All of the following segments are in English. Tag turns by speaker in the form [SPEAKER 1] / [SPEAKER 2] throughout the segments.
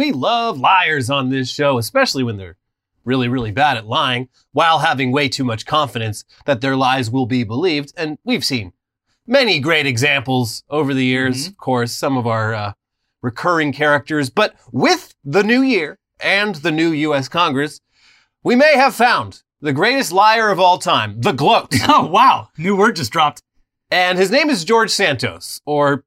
[SPEAKER 1] We love liars on this show, especially when they're really, really bad at lying while having way too much confidence that their lies will be believed. And we've seen many great examples over the years. Of course, some of our uh, recurring characters. But with the new year and the new U.S. Congress, we may have found the greatest liar of all time, the gloat.
[SPEAKER 2] Oh, wow. New word just dropped.
[SPEAKER 1] And his name is George Santos, or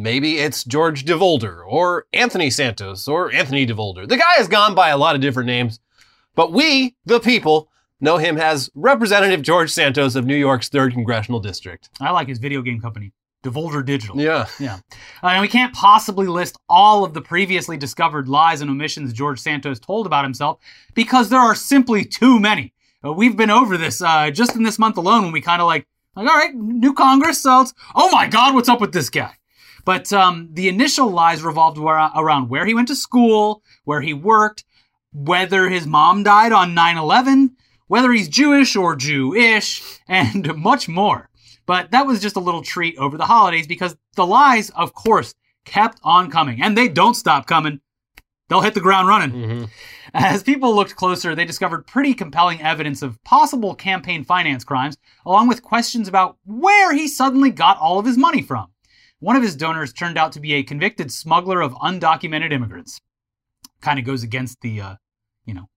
[SPEAKER 1] maybe it's George DeVolder, or Anthony Santos, or Anthony DeVolder. The guy has gone by a lot of different names, but we, the people, know him as Representative George Santos of New York's 3rd Congressional District.
[SPEAKER 2] I like his video game company, Devolver Digital.
[SPEAKER 1] Yeah.
[SPEAKER 2] Yeah. Uh, and we can't possibly list all of the previously discovered lies and omissions George Santos told about himself because there are simply too many. Uh, we've been over this uh, just in this month alone when we kind of like, like, all right, new Congress, so it's, oh my God, what's up with this guy? But um, the initial lies revolved around where he went to school, where he worked, whether his mom died on 9 11, whether he's Jewish or Jewish, and much more. But that was just a little treat over the holidays because the lies, of course, kept on coming, and they don't stop coming. They'll hit the ground running. As people looked closer, they discovered pretty compelling evidence of possible campaign finance crimes, along with questions about where he suddenly got all of his money from. One of his donors turned out to be a convicted smuggler of undocumented immigrants. Kind of goes against the, uh, you know,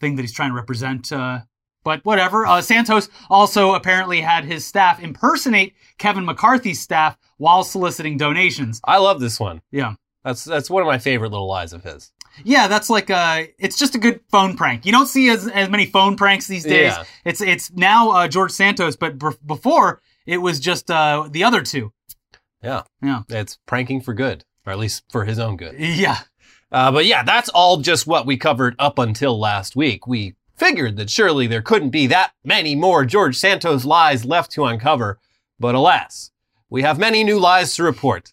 [SPEAKER 2] thing that he's trying to represent. Uh, but whatever. Uh, Santos also apparently had his staff impersonate Kevin McCarthy's staff while soliciting donations.
[SPEAKER 1] I love this one.
[SPEAKER 2] Yeah.
[SPEAKER 1] That's that's one of my favorite little lies of his.
[SPEAKER 2] Yeah, that's like uh it's just a good phone prank. You don't see as, as many phone pranks these days.
[SPEAKER 1] Yeah.
[SPEAKER 2] It's it's now uh, George Santos, but b- before it was just uh the other two.
[SPEAKER 1] Yeah.
[SPEAKER 2] Yeah.
[SPEAKER 1] It's pranking for good, or at least for his own good.
[SPEAKER 2] Yeah.
[SPEAKER 1] Uh, but yeah, that's all just what we covered up until last week. We figured that surely there couldn't be that many more George Santos lies left to uncover, but alas, we have many new lies to report.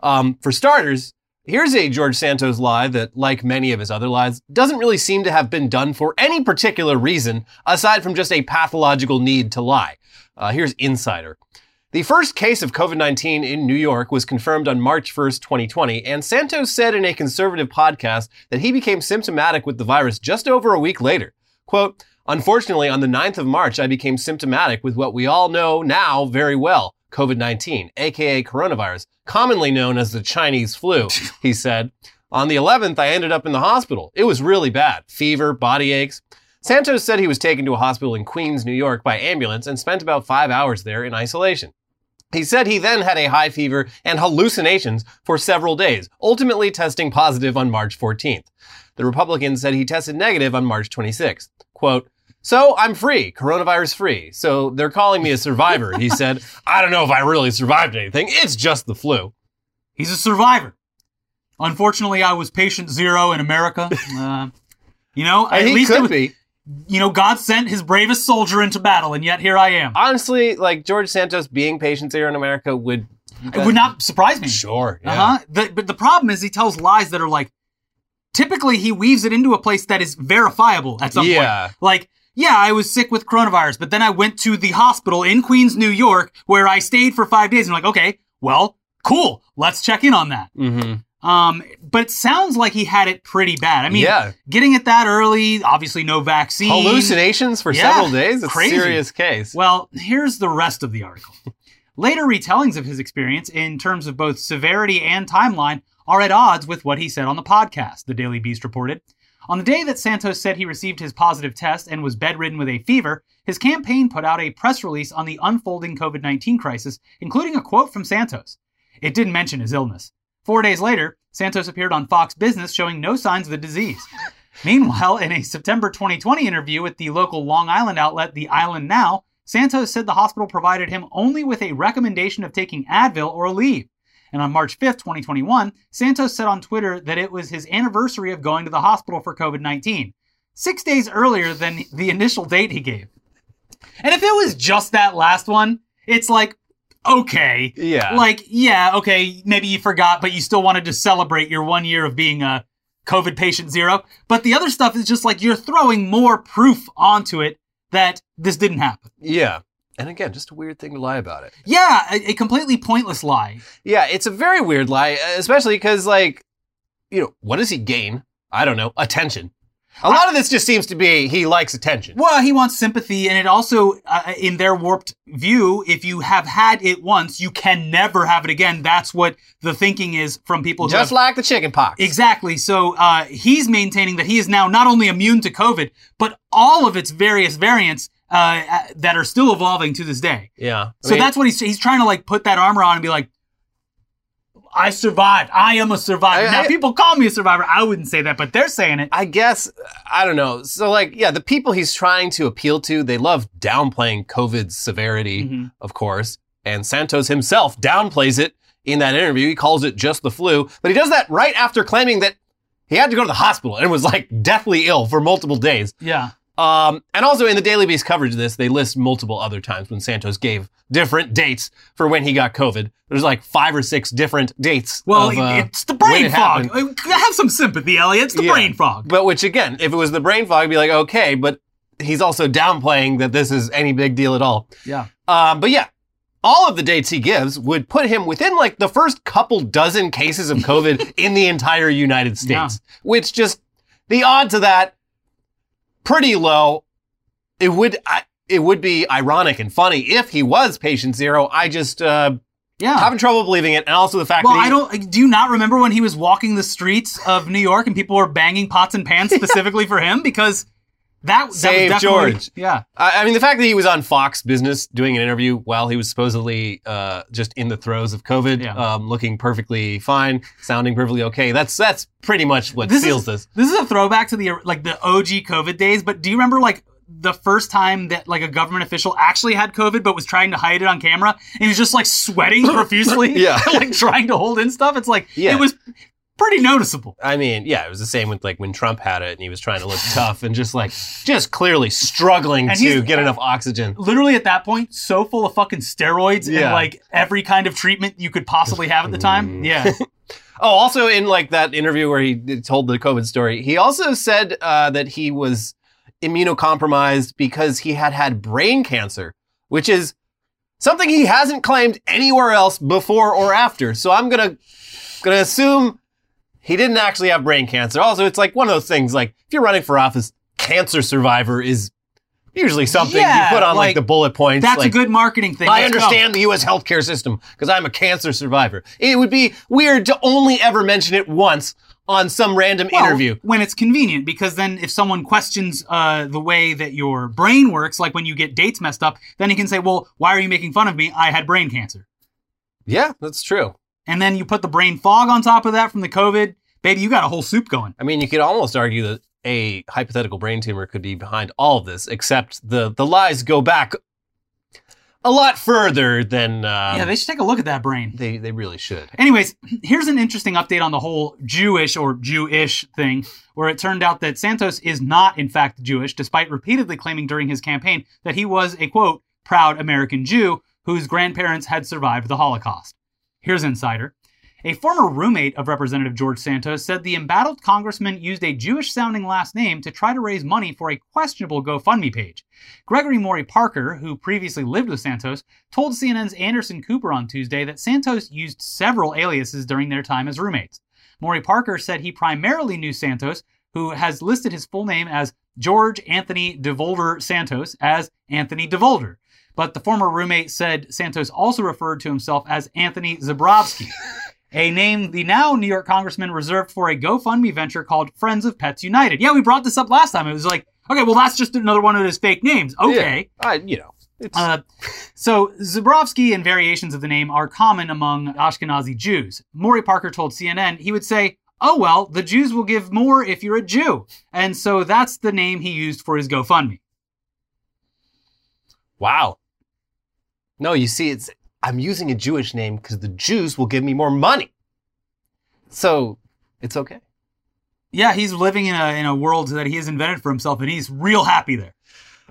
[SPEAKER 1] Um, for starters, here's a George Santos lie that, like many of his other lies, doesn't really seem to have been done for any particular reason aside from just a pathological need to lie. Uh, here's Insider. The first case of COVID 19 in New York was confirmed on March 1st, 2020, and Santos said in a conservative podcast that he became symptomatic with the virus just over a week later. Quote, Unfortunately, on the 9th of March, I became symptomatic with what we all know now very well COVID 19, aka coronavirus, commonly known as the Chinese flu, he said. On the 11th, I ended up in the hospital. It was really bad fever, body aches. Santos said he was taken to a hospital in Queens, New York by ambulance and spent about five hours there in isolation. He said he then had a high fever and hallucinations for several days, ultimately testing positive on March 14th. The Republican said he tested negative on March 26th. Quote, so I'm free, coronavirus free. So they're calling me a survivor. he said, I don't know if I really survived anything. It's just the flu.
[SPEAKER 2] He's a survivor. Unfortunately, I was patient zero in America. Uh, you know, at
[SPEAKER 1] he
[SPEAKER 2] least was-
[SPEAKER 1] be.
[SPEAKER 2] You know, God sent his bravest soldier into battle, and yet here I am.
[SPEAKER 1] Honestly, like George Santos being patient zero in America would.
[SPEAKER 2] It would not surprise me.
[SPEAKER 1] Sure. Yeah.
[SPEAKER 2] Uh huh. The, but the problem is he tells lies that are like, typically he weaves it into a place that is verifiable at some
[SPEAKER 1] Yeah.
[SPEAKER 2] point. Like, yeah, I was sick with coronavirus, but then I went to the hospital in Queens, New York, where I stayed for five days. And I'm like, okay, well, cool. Let's check in on that.
[SPEAKER 1] Mm-hmm.
[SPEAKER 2] Um, but it sounds like he had it pretty bad. I mean,
[SPEAKER 1] Yeah.
[SPEAKER 2] getting it that early, obviously no vaccine.
[SPEAKER 1] Hallucinations for
[SPEAKER 2] Yeah,
[SPEAKER 1] several days? It's
[SPEAKER 2] crazy.
[SPEAKER 1] a serious case.
[SPEAKER 2] Well, here's the rest of the article. Later retellings of his experience, in terms of both severity and timeline, are at odds with what he said on the podcast, the Daily Beast reported. On the day that Santos said he received his positive test and was bedridden with a fever, his campaign put out a press release on the unfolding COVID 19 crisis, including a quote from Santos. It didn't mention his illness. Four days later, Santos appeared on Fox Business showing no signs of the disease. Meanwhile, in a September 2020 interview with the local Long Island outlet, The Island Now, Santos said the hospital provided him only with a recommendation of taking Advil or Aleve. And on March 5th, 2021, Santos said on Twitter that it was his anniversary of going to the hospital for COVID 19, six days earlier than the initial date he gave. And if it was just that last one, it's like, okay.
[SPEAKER 1] Yeah.
[SPEAKER 2] Like, yeah, okay, maybe you forgot, but you still wanted to celebrate your one year of being a COVID patient zero. But the other stuff is just like you're throwing more proof onto it that this didn't happen.
[SPEAKER 1] yeah. And again, just a weird thing to lie about it.
[SPEAKER 2] Yeah, a, a completely pointless lie.
[SPEAKER 1] Yeah, it's a very weird lie, especially because, like, you know, what does he gain? I don't know, attention. A lot of this just seems to be he likes attention.
[SPEAKER 2] Well, he wants sympathy, and it also, uh, in their warped view, if you have had it once, you can never have it again. That's what the thinking is from people who
[SPEAKER 1] Just
[SPEAKER 2] have
[SPEAKER 1] like the chicken pox.
[SPEAKER 2] Exactly. So uh, he's maintaining that he is now not only immune to COVID, but all of its various variants uh, uh, that are still evolving to this day.
[SPEAKER 1] Yeah. I
[SPEAKER 2] So
[SPEAKER 1] mean,
[SPEAKER 2] that's what he's he's trying to like put that armor on and be like, I survived. I am a survivor.
[SPEAKER 1] I-
[SPEAKER 2] now
[SPEAKER 1] I-
[SPEAKER 2] people call me a survivor. I wouldn't say that, but they're saying it.
[SPEAKER 1] I guess I don't know. So like, yeah, the people he's trying to appeal to, they love downplaying COVID's severity,
[SPEAKER 2] Mhm.
[SPEAKER 1] of course. And Santos himself downplays it in that interview. He calls it just the flu, but he does that right after claiming that he had to go to the hospital and was like deathly ill for multiple days.
[SPEAKER 2] Yeah.
[SPEAKER 1] Um, and also in the Daily Beast coverage of this, they list multiple other times when Santos gave different dates for when he got COVID. There's like five or six different dates.
[SPEAKER 2] Well,
[SPEAKER 1] of, uh,
[SPEAKER 2] it's the brain
[SPEAKER 1] it
[SPEAKER 2] fog.
[SPEAKER 1] happened.
[SPEAKER 2] Uh, Have some sympathy, Elliot. It's the
[SPEAKER 1] Yeah.
[SPEAKER 2] brain fog.
[SPEAKER 1] But which again, if it was the brain fog, I'd be like, okay, but he's also downplaying that this is any big deal at all.
[SPEAKER 2] Yeah.
[SPEAKER 1] Um, but yeah, all of the dates he gives would put him within like the first couple dozen cases of COVID in the entire United States, which just the odds of that pretty low. It would I, it would be ironic and funny if he was patient zero. I just uh,
[SPEAKER 2] Yeah.
[SPEAKER 1] having trouble believing it, and also the fact
[SPEAKER 2] Well,
[SPEAKER 1] that he,
[SPEAKER 2] I don't. Do you not remember when he was walking the streets of New York and people were banging pots and pans specifically for him? Because that, that
[SPEAKER 1] Save
[SPEAKER 2] was definitely,
[SPEAKER 1] George.
[SPEAKER 2] Yeah.
[SPEAKER 1] I I mean, the fact that he was on Fox Business doing an interview while he was supposedly uh, just in the throes of COVID,
[SPEAKER 2] Yeah.
[SPEAKER 1] um, looking perfectly fine, sounding perfectly okay. That's that's pretty much what
[SPEAKER 2] This
[SPEAKER 1] seals
[SPEAKER 2] is,
[SPEAKER 1] this.
[SPEAKER 2] This is a throwback to the like the OG COVID days. But do you remember like the first time that like a government official actually had COVID but was trying to hide it on camera and he was just like sweating profusely,
[SPEAKER 1] Yeah.
[SPEAKER 2] like trying to hold in stuff? It's like
[SPEAKER 1] Yeah.
[SPEAKER 2] it was pretty noticeable.
[SPEAKER 1] I mean, yeah, it was the same with like when Trump had it and he was trying to look tough and just like just clearly struggling
[SPEAKER 2] And
[SPEAKER 1] to get enough oxygen.
[SPEAKER 2] Literally at that point, so full of fucking steroids and like every kind of treatment you could possibly have at the time. Yeah.
[SPEAKER 1] Oh, also in like that interview where he told the COVID story, he also said uh, that he was immunocompromised because he had had brain cancer, which is something he hasn't claimed anywhere else before or after. So I'm gonna gonna assume he didn't actually have brain cancer. Also, it's like one of those things. Like if you're running for office, cancer survivor is usually something
[SPEAKER 2] Yeah,
[SPEAKER 1] you put on like,
[SPEAKER 2] like,
[SPEAKER 1] the bullet points.
[SPEAKER 2] That's
[SPEAKER 1] like,
[SPEAKER 2] a good marketing thing.
[SPEAKER 1] I
[SPEAKER 2] Let's go.
[SPEAKER 1] understand the U.S. healthcare system because I'm a cancer survivor. It would be weird to only ever mention it once on some random
[SPEAKER 2] Well,
[SPEAKER 1] interview.
[SPEAKER 2] when it's convenient because then if someone questions uh, the way that your brain works like when you get dates messed up then he can say well why are you making fun of me i had brain cancer
[SPEAKER 1] Yeah, that's true.
[SPEAKER 2] And then you put the brain fog on top of that from the covid baby you got a whole soup going
[SPEAKER 1] I mean, you could almost argue that a hypothetical brain tumor could be behind all of this, except the the lies go back a lot further than uh,
[SPEAKER 2] yeah they should take a look at that brain
[SPEAKER 1] they they really should.
[SPEAKER 2] Anyways, here's an interesting update on the whole Jewish or Jewish thing, where it turned out that Santos is not, in fact, Jewish, despite repeatedly claiming during his campaign that he was a quote, proud American Jew whose grandparents had survived the Holocaust. Here's Insider. A former roommate of Representative George Santos said the embattled congressman used a Jewish sounding last name to try to raise money for a questionable GoFundMe page. Gregory Morey-Parker, who previously lived with Santos, told CNN's Anderson Cooper on Tuesday that Santos used several aliases during their time as roommates. Morey-Parker said he primarily knew Santos, who has listed his full name as George Anthony DeVolder Santos as Anthony DeVolder. But the former roommate said Santos also referred to himself as Anthony Zabrovsky, a name the now New York congressman reserved for a GoFundMe venture called Friends of Pets United. Yeah, we brought this up last time. It was like, okay, well, that's just another one of his fake names. Okay.
[SPEAKER 1] Yeah, I, you know, it's
[SPEAKER 2] Uh, so Zabrovsky and variations of the name are common among Ashkenazi Jews. Morey-Parker told CNN he would say, "Oh well, the Jews will give more if you're a Jew," and so that's the name he used for his GoFundMe.
[SPEAKER 1] wow. No, you see, it's I'm using a Jewish name because the Jews will give me more money. So it's okay.
[SPEAKER 2] Yeah, he's living in a in a world that he has invented for himself, and he's real happy there.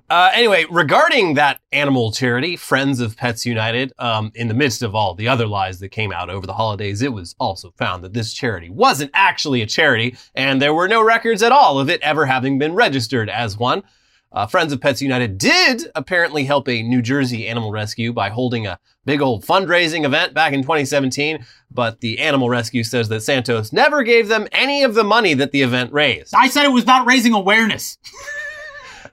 [SPEAKER 1] Uh, anyway, regarding that animal charity, Friends of Pets United, um, in the midst of all the other lies that came out over the holidays, it was also found that this charity wasn't actually a charity, and there were no records at all of it ever having been registered as one. Uh, Friends of Pets United did apparently help a New Jersey animal rescue by holding a big old fundraising event back in 2017, but the animal rescue says that Santos never gave them any of the money that the event raised.
[SPEAKER 2] I said it was about raising awareness.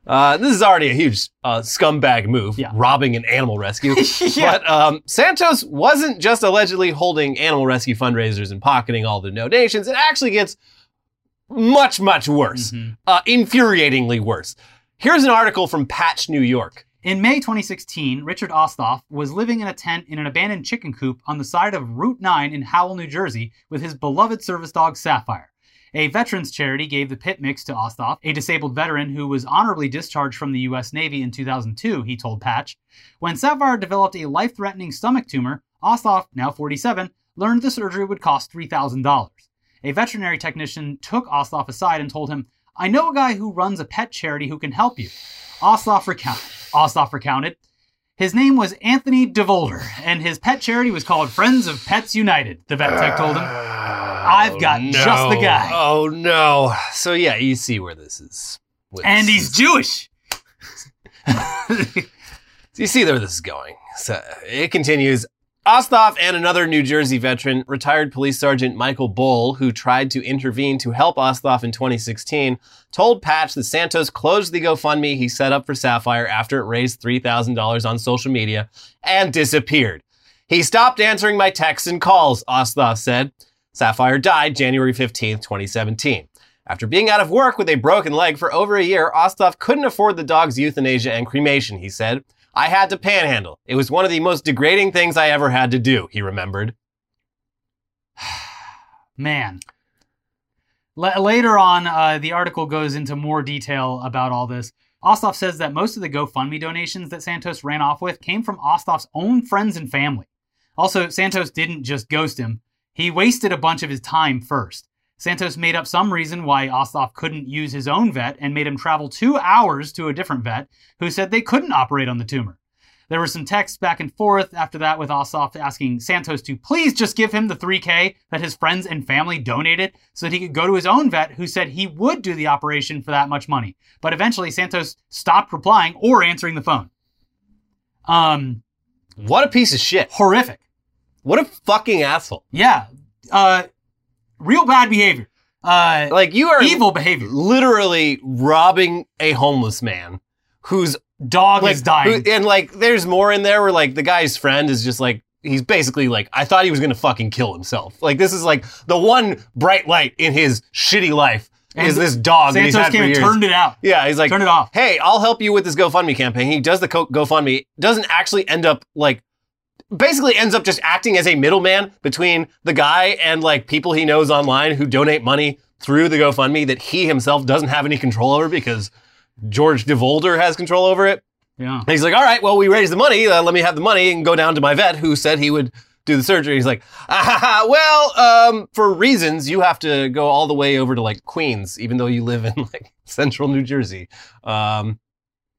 [SPEAKER 1] Uh, this is already a huge uh, scumbag move,
[SPEAKER 2] Yeah.
[SPEAKER 1] robbing an animal rescue.
[SPEAKER 2] yeah.
[SPEAKER 1] But um, Santos wasn't just allegedly holding animal rescue fundraisers and pocketing all the donations. It actually gets much, much worse,
[SPEAKER 2] Mhm.
[SPEAKER 1] uh, infuriatingly worse. Here's an article from Patch, New York.
[SPEAKER 2] In May 2016, Richard Osthoff was living in a tent in an abandoned chicken coop on the side of Route 9 in Howell, New Jersey, with his beloved service dog Sapphire. A veterans charity gave the pit mix to Osthoff, a disabled veteran who was honorably discharged from the U.S. Navy in 2002, he told Patch. When Sapphire developed a life threatening stomach tumor, Osthoff, now 47, learned the surgery would cost $3,000. A veterinary technician took Osthoff aside and told him, I know a guy who runs a pet charity who can help you. Osthoff, recount- Osthoff recounted. His name was Anthony DeVolder, and his pet charity was called Friends of Pets United, the vet tech told him. I've got oh, just the guy.
[SPEAKER 1] Oh no! So yeah, you see where this is. with-
[SPEAKER 2] And he's Jewish.
[SPEAKER 1] you see where this is going. So it continues. Osthoff and another New Jersey veteran, retired police sergeant Michael Boll, who tried to intervene to help Osthoff in 2016, told Patch that Santos closed the GoFundMe he set up for Sapphire after it raised $3,000 on social media and disappeared. He stopped answering my texts and calls, Osthoff said. Sapphire died January 15th, 2017. After being out of work with a broken leg for over a year, Osthoff couldn't afford the dog's euthanasia and cremation, he said. I had to panhandle. It was one of the most degrading things I ever had to do, he remembered.
[SPEAKER 2] Man. La- later on, uh, the article goes into more detail about all this. Osthoff says that most of the GoFundMe donations that Santos ran off with came from Osthoff's own friends and family. Also, Santos didn't just ghost him, he wasted a bunch of his time first. Santos made up some reason why Osthoff couldn't use his own vet and made him travel two hours to a different vet who said they couldn't operate on the tumor. There were some texts back and forth after that with Osthoff asking Santos to please just give him the 3K that his friends and family donated so that he could go to his own vet who said he would do the operation for that much money. But eventually Santos stopped replying or answering the phone. Um,
[SPEAKER 1] What a piece of shit.
[SPEAKER 2] horrific.
[SPEAKER 1] What a fucking asshole.
[SPEAKER 2] Yeah. Uh, real bad behavior. Uh,
[SPEAKER 1] Like, you are
[SPEAKER 2] evil behavior.
[SPEAKER 1] literally robbing a homeless man whose
[SPEAKER 2] Dog
[SPEAKER 1] like,
[SPEAKER 2] is dying.
[SPEAKER 1] who- and like, there's more in there where like the guy's friend is just like, he's basically like, I thought he was gonna fucking kill himself. Like, this is like the one bright light in his shitty life is this dog that he's
[SPEAKER 2] Santos
[SPEAKER 1] had for
[SPEAKER 2] came and
[SPEAKER 1] years.
[SPEAKER 2] turned it out.
[SPEAKER 1] yeah, he's like,
[SPEAKER 2] Turn it off.
[SPEAKER 1] hey, I'll help you with this GoFundMe campaign. He does the GoFundMe, doesn't actually end up like, basically ends up just acting as a middleman between the guy and like people he knows online who donate money through the GoFundMe that he himself doesn't have any control over because George DeVolder has control over it.
[SPEAKER 2] Yeah.
[SPEAKER 1] And he's like, all right, well, we raised the money. Uh, let me have the money and go down to my vet who said he would do the surgery. He's like, ah, well, um, for reasons, you have to go all the way over to like Queens, even though you live in like central New Jersey. Um,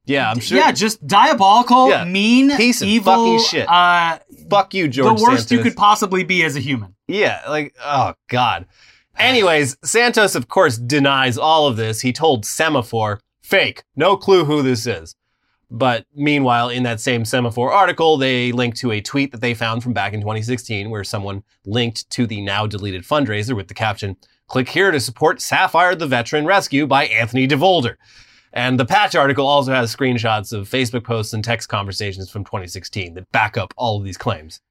[SPEAKER 1] yeah, I'm sure.
[SPEAKER 2] Yeah, just diabolical,
[SPEAKER 1] Yeah.
[SPEAKER 2] mean,
[SPEAKER 1] Piece of
[SPEAKER 2] evil,
[SPEAKER 1] fucking shit.
[SPEAKER 2] Uh,
[SPEAKER 1] Fuck you, George
[SPEAKER 2] the worst you could possibly be as a human.
[SPEAKER 1] Yeah, like, oh, God. Anyways, Santos, of course, denies all of this. He told Semafor, fake, no clue who this is. But meanwhile, in that same Semafor article, they link to a tweet that they found from back in 2016 where someone linked to the now deleted fundraiser with the caption, click here to support Sapphire the Veteran Rescue by Anthony DeVolder. And the patch article also has screenshots of Facebook posts and text conversations from 2016 that back up all of these claims.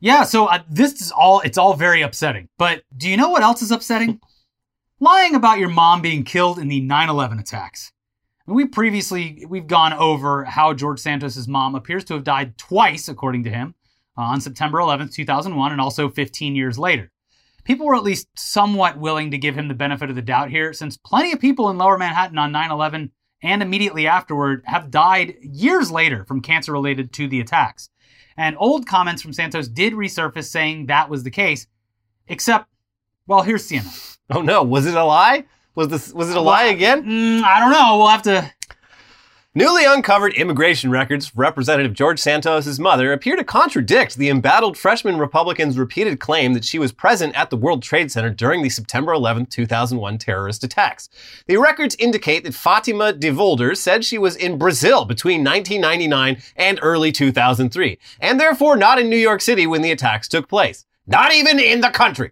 [SPEAKER 2] Yeah, so uh, this is all, it's all very upsetting. But do you know what else is upsetting? Lying about your mom being killed in the 9 11 attacks. We previously, we've gone over how George Santos' mom appears to have died twice, according to him, uh, on September 11th, 2001, and also 15 years later. People were at least somewhat willing to give him the benefit of the doubt here, since plenty of people in lower Manhattan on 9 11 and immediately afterward have died years later from cancer related to the attacks. And old comments from Santos did resurface saying that was the case, except, well, here's CNN.
[SPEAKER 1] Oh no, was it a lie? Was this was it a lie again?
[SPEAKER 2] Mm, I don't know. We'll have to.
[SPEAKER 1] Newly uncovered immigration records Representative George Santos' mother appear to contradict the embattled freshman Republican's repeated claim that she was present at the World Trade Center during the September 11, 2001 terrorist attacks. The records indicate that Fatima de Volder said she was in Brazil between 1999 and early 2003, and therefore not in New York City when the attacks took place. Not even in the country.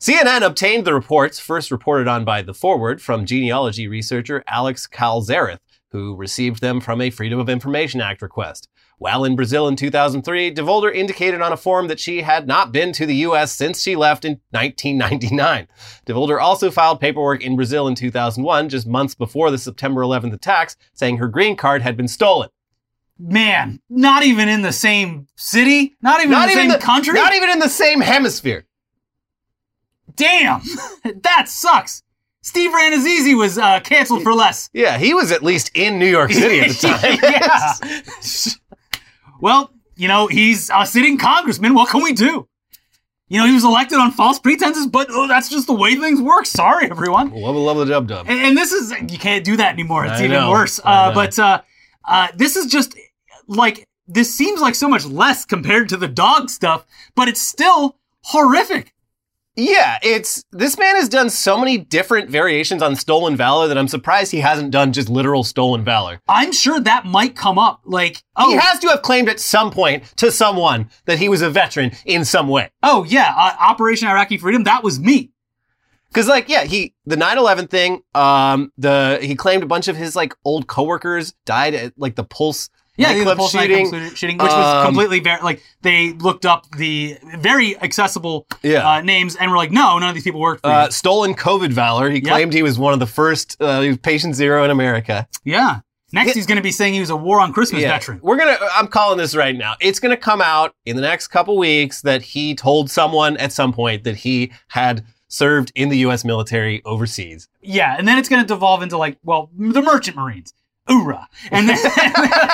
[SPEAKER 1] CNN obtained the reports, first reported on by The Forward, from genealogy researcher Alex Calzareth who received them from a Freedom of Information Act request. While in Brazil in 2003, DeVolder indicated on a form that she had not been to the U.S. since she left in 1999. DeVolder also filed paperwork in Brazil in 2001, just months before the September 11th attacks, saying her green card had been stolen.
[SPEAKER 2] Man, not even in the same city, not even
[SPEAKER 1] Not
[SPEAKER 2] in the
[SPEAKER 1] even
[SPEAKER 2] same
[SPEAKER 1] the-
[SPEAKER 2] country.
[SPEAKER 1] Not even in the same hemisphere.
[SPEAKER 2] Damn, that sucks. Steve Rannazzisi was uh, canceled for less.
[SPEAKER 1] Yeah, he was at least in New York City at the time.
[SPEAKER 2] yeah. well, you know, he's a sitting congressman. What can we do? You know, he was elected on false pretenses, but oh, that's just the way things work. Sorry, everyone.
[SPEAKER 1] Lubba lubba dub dub.
[SPEAKER 2] And, and this is you can't do that anymore. It's
[SPEAKER 1] I
[SPEAKER 2] even
[SPEAKER 1] know.
[SPEAKER 2] worse. Uh, but uh, uh, this is just like this seems like so much less compared to the dog stuff, but it's still horrific.
[SPEAKER 1] Yeah, it's this man has done so many different variations on stolen valor that I'm surprised he hasn't done just literal stolen valor.
[SPEAKER 2] I'm sure that might come up. Like, oh,
[SPEAKER 1] He has to have claimed at some point to someone that he was a veteran in some way.
[SPEAKER 2] oh yeah, uh, Operation Iraqi Freedom. That was me.
[SPEAKER 1] Cause like, yeah, he, the 9-11 thing, um, the, he claimed a bunch of his like old coworkers died at like the Pulse
[SPEAKER 2] Yeah, the
[SPEAKER 1] nightclub
[SPEAKER 2] Pulse
[SPEAKER 1] shooting.
[SPEAKER 2] nightclub shooting, which was
[SPEAKER 1] Um,
[SPEAKER 2] completely ver- like they looked up the very accessible
[SPEAKER 1] Yeah.
[SPEAKER 2] uh, names and were like, no, none of these people worked for
[SPEAKER 1] Uh, stolen COVID valor. He
[SPEAKER 2] Yep.
[SPEAKER 1] claimed he was one of the first, uh, he was patient zero in America.
[SPEAKER 2] Yeah. Next,
[SPEAKER 1] Yeah.
[SPEAKER 2] he's going to be saying he was a War on Christmas
[SPEAKER 1] Yeah.
[SPEAKER 2] veteran.
[SPEAKER 1] We're gonna. I'm calling this right now. It's gonna come out in the next couple weeks that he told someone at some point that he had served in the U.S. military overseas.
[SPEAKER 2] Yeah, and then it's going to devolve into like, well, the Merchant Marines. Oorah. And then